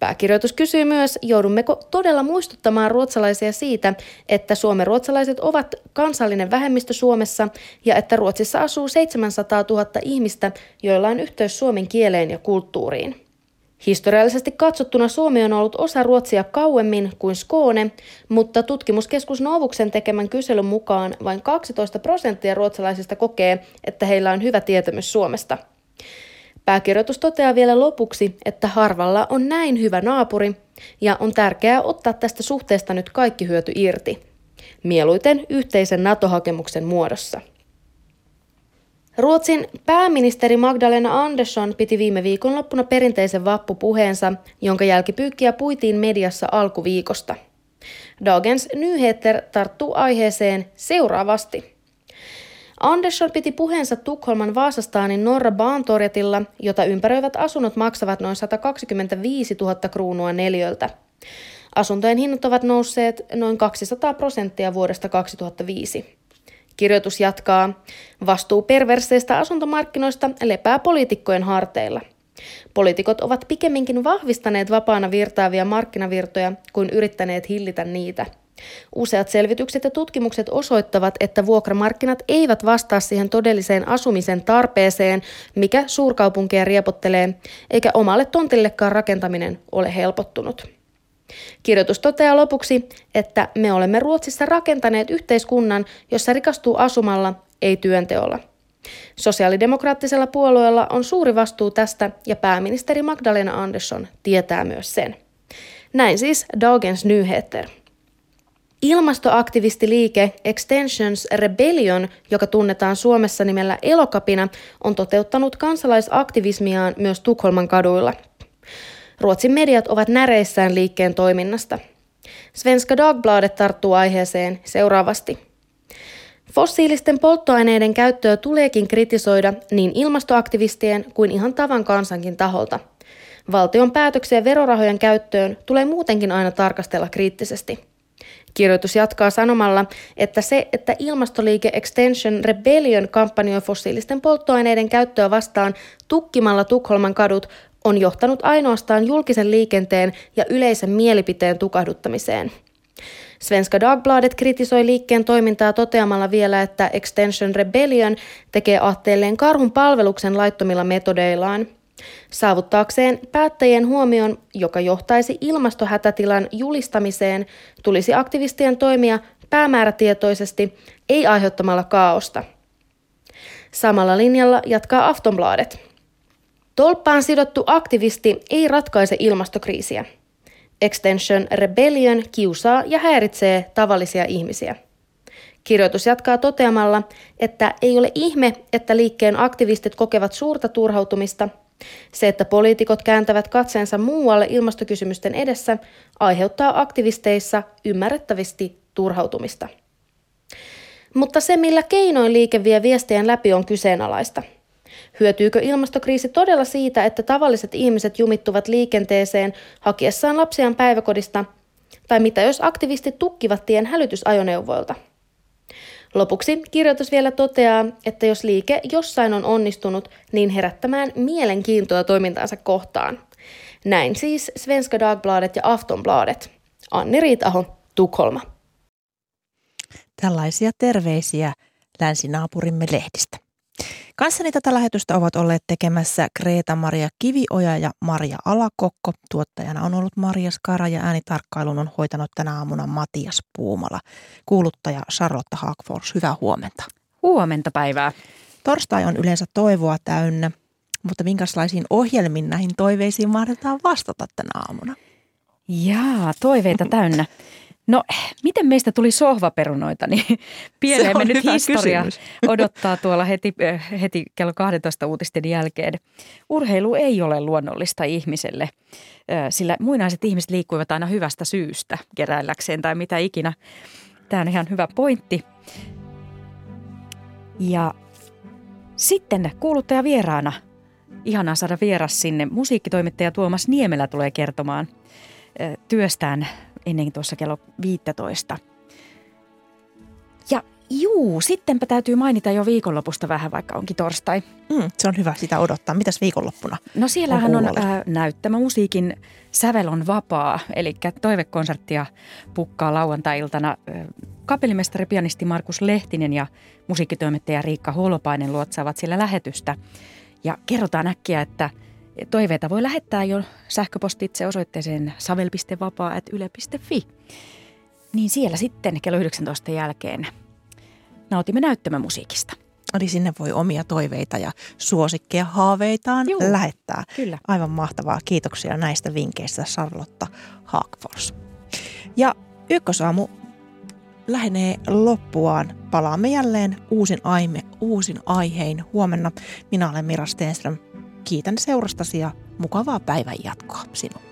Pääkirjoitus kysyy myös, joudummeko todella muistuttamaan ruotsalaisia siitä, että suomen ruotsalaiset ovat kansallinen vähemmistö Suomessa ja että Ruotsissa asuu 700 000 ihmistä, joilla on yhteys suomen kieleen ja kulttuuriin. Historiallisesti katsottuna Suomi on ollut osa Ruotsia kauemmin kuin Skåne, mutta tutkimuskeskus Novuksen tekemän kyselyn mukaan vain 12 prosenttia ruotsalaisista kokee, että heillä on hyvä tietämys Suomesta. Pääkirjoitus toteaa vielä lopuksi, että harvalla on näin hyvä naapuri ja on tärkeää ottaa tästä suhteesta nyt kaikki hyöty irti. Mieluiten yhteisen NATO-hakemuksen muodossa. Ruotsin pääministeri Magdalena Andersson piti viime viikonloppuna perinteisen vappupuheensa, jonka jälkipyykkiä puitiin mediassa alkuviikosta. Dagens Nyheter tarttuu aiheeseen seuraavasti. Andersson piti puheensa Tukholman Vaasastaanin Norra Baantorjatilla, jota ympäröivät asunnot maksavat noin 125 000 kruunua neljöltä. Asuntojen hinnat ovat nousseet noin 200 prosenttia vuodesta 2005. Kirjoitus jatkaa. Vastuu perverseistä asuntomarkkinoista lepää poliitikkojen harteilla. Poliitikot ovat pikemminkin vahvistaneet vapaana virtaavia markkinavirtoja kuin yrittäneet hillitä niitä. Useat selvitykset ja tutkimukset osoittavat, että vuokramarkkinat eivät vastaa siihen todelliseen asumisen tarpeeseen, mikä suurkaupunkeja riepottelee, eikä omalle tontillekaan rakentaminen ole helpottunut. Kirjoitus toteaa lopuksi, että me olemme Ruotsissa rakentaneet yhteiskunnan, jossa rikastuu asumalla, ei työnteolla. Sosiaalidemokraattisella puolueella on suuri vastuu tästä ja pääministeri Magdalena Andersson tietää myös sen. Näin siis Dagens Nyheter. Ilmastoaktivistiliike Extensions Rebellion, joka tunnetaan Suomessa nimellä Elokapina, on toteuttanut kansalaisaktivismiaan myös Tukholman kaduilla – Ruotsin mediat ovat näreissään liikkeen toiminnasta. Svenska Dagbladet tarttuu aiheeseen seuraavasti. Fossiilisten polttoaineiden käyttöä tuleekin kritisoida niin ilmastoaktivistien kuin ihan tavan kansankin taholta. Valtion päätöksiä verorahojen käyttöön tulee muutenkin aina tarkastella kriittisesti. Kirjoitus jatkaa sanomalla, että se, että ilmastoliike Extension Rebellion kampanjoi fossiilisten polttoaineiden käyttöä vastaan tukkimalla Tukholman kadut, on johtanut ainoastaan julkisen liikenteen ja yleisen mielipiteen tukahduttamiseen. Svenska Dagbladet kritisoi liikkeen toimintaa toteamalla vielä, että Extension Rebellion tekee aatteelleen karhun palveluksen laittomilla metodeillaan. Saavuttaakseen päättäjien huomion, joka johtaisi ilmastohätätilan julistamiseen, tulisi aktivistien toimia päämäärätietoisesti, ei aiheuttamalla kaaosta. Samalla linjalla jatkaa Aftonbladet – Tolppaan sidottu aktivisti ei ratkaise ilmastokriisiä. Extension Rebellion kiusaa ja häiritsee tavallisia ihmisiä. Kirjoitus jatkaa toteamalla, että ei ole ihme, että liikkeen aktivistit kokevat suurta turhautumista. Se, että poliitikot kääntävät katseensa muualle ilmastokysymysten edessä, aiheuttaa aktivisteissa ymmärrettävästi turhautumista. Mutta se, millä keinoin liike vie viestien läpi, on kyseenalaista – Hyötyykö ilmastokriisi todella siitä, että tavalliset ihmiset jumittuvat liikenteeseen hakiessaan lapsiaan päiväkodista? Tai mitä jos aktivistit tukkivat tien hälytysajoneuvoilta? Lopuksi kirjoitus vielä toteaa, että jos liike jossain on onnistunut, niin herättämään mielenkiintoa toimintaansa kohtaan. Näin siis Svenska Dagbladet ja Aftonbladet. Anni Riitaho, Tukholma. Tällaisia terveisiä länsinaapurimme lehdistä. Kanssani tätä lähetystä ovat olleet tekemässä Kreeta-Maria Kivioja ja Maria Alakokko. Tuottajana on ollut Maria Skara ja äänitarkkailun on hoitanut tänä aamuna Matias Puumala. Kuuluttaja Charlotte Haakfors, hyvää huomenta. Huomenta päivää. Torstai on yleensä toivoa täynnä, mutta minkälaisiin ohjelmiin näihin toiveisiin mahdotetaan vastata tänä aamuna? Jaa, toiveita täynnä. No, miten meistä tuli sohvaperunoita, niin [LAUGHS] pieneen mennyt historia kysymys. [LAUGHS] odottaa tuolla heti, äh, heti kello 12 uutisten jälkeen. Urheilu ei ole luonnollista ihmiselle, äh, sillä muinaiset ihmiset liikkuivat aina hyvästä syystä keräilläkseen tai mitä ikinä. Tämä on ihan hyvä pointti. Ja sitten kuuluttaja vieraana. Ihanaa saada vieras sinne. Musiikkitoimittaja Tuomas Niemelä tulee kertomaan – työstään ennen tuossa kello 15. Ja juu, sittenpä täytyy mainita jo viikonlopusta vähän, vaikka onkin torstai. Mm, se on hyvä sitä odottaa. Mitäs viikonloppuna? No siellähän on, on äh, näyttämä musiikin sävel on vapaa, eli toivekonserttia pukkaa lauantai-iltana äh, kapellimestari pianisti Markus Lehtinen ja musiikkitoimittaja Riikka Holopainen luotsaavat sillä lähetystä. Ja kerrotaan äkkiä, että toiveita voi lähettää jo sähköpostitse osoitteeseen savel.vapaa.yle.fi. Niin siellä sitten kello 19 jälkeen nautimme näyttämömusiikista. Eli sinne voi omia toiveita ja suosikkeja haaveitaan Juu, lähettää. Kyllä. Aivan mahtavaa. Kiitoksia näistä vinkkeistä Charlotta Haakfors. Ja Ykkösaamu lähenee loppuaan. Palaamme jälleen uusin, aime, uusin aihein huomenna. Minä olen Mira Stenström. Kiitän seurastasi ja mukavaa päivän jatkoa sinulle.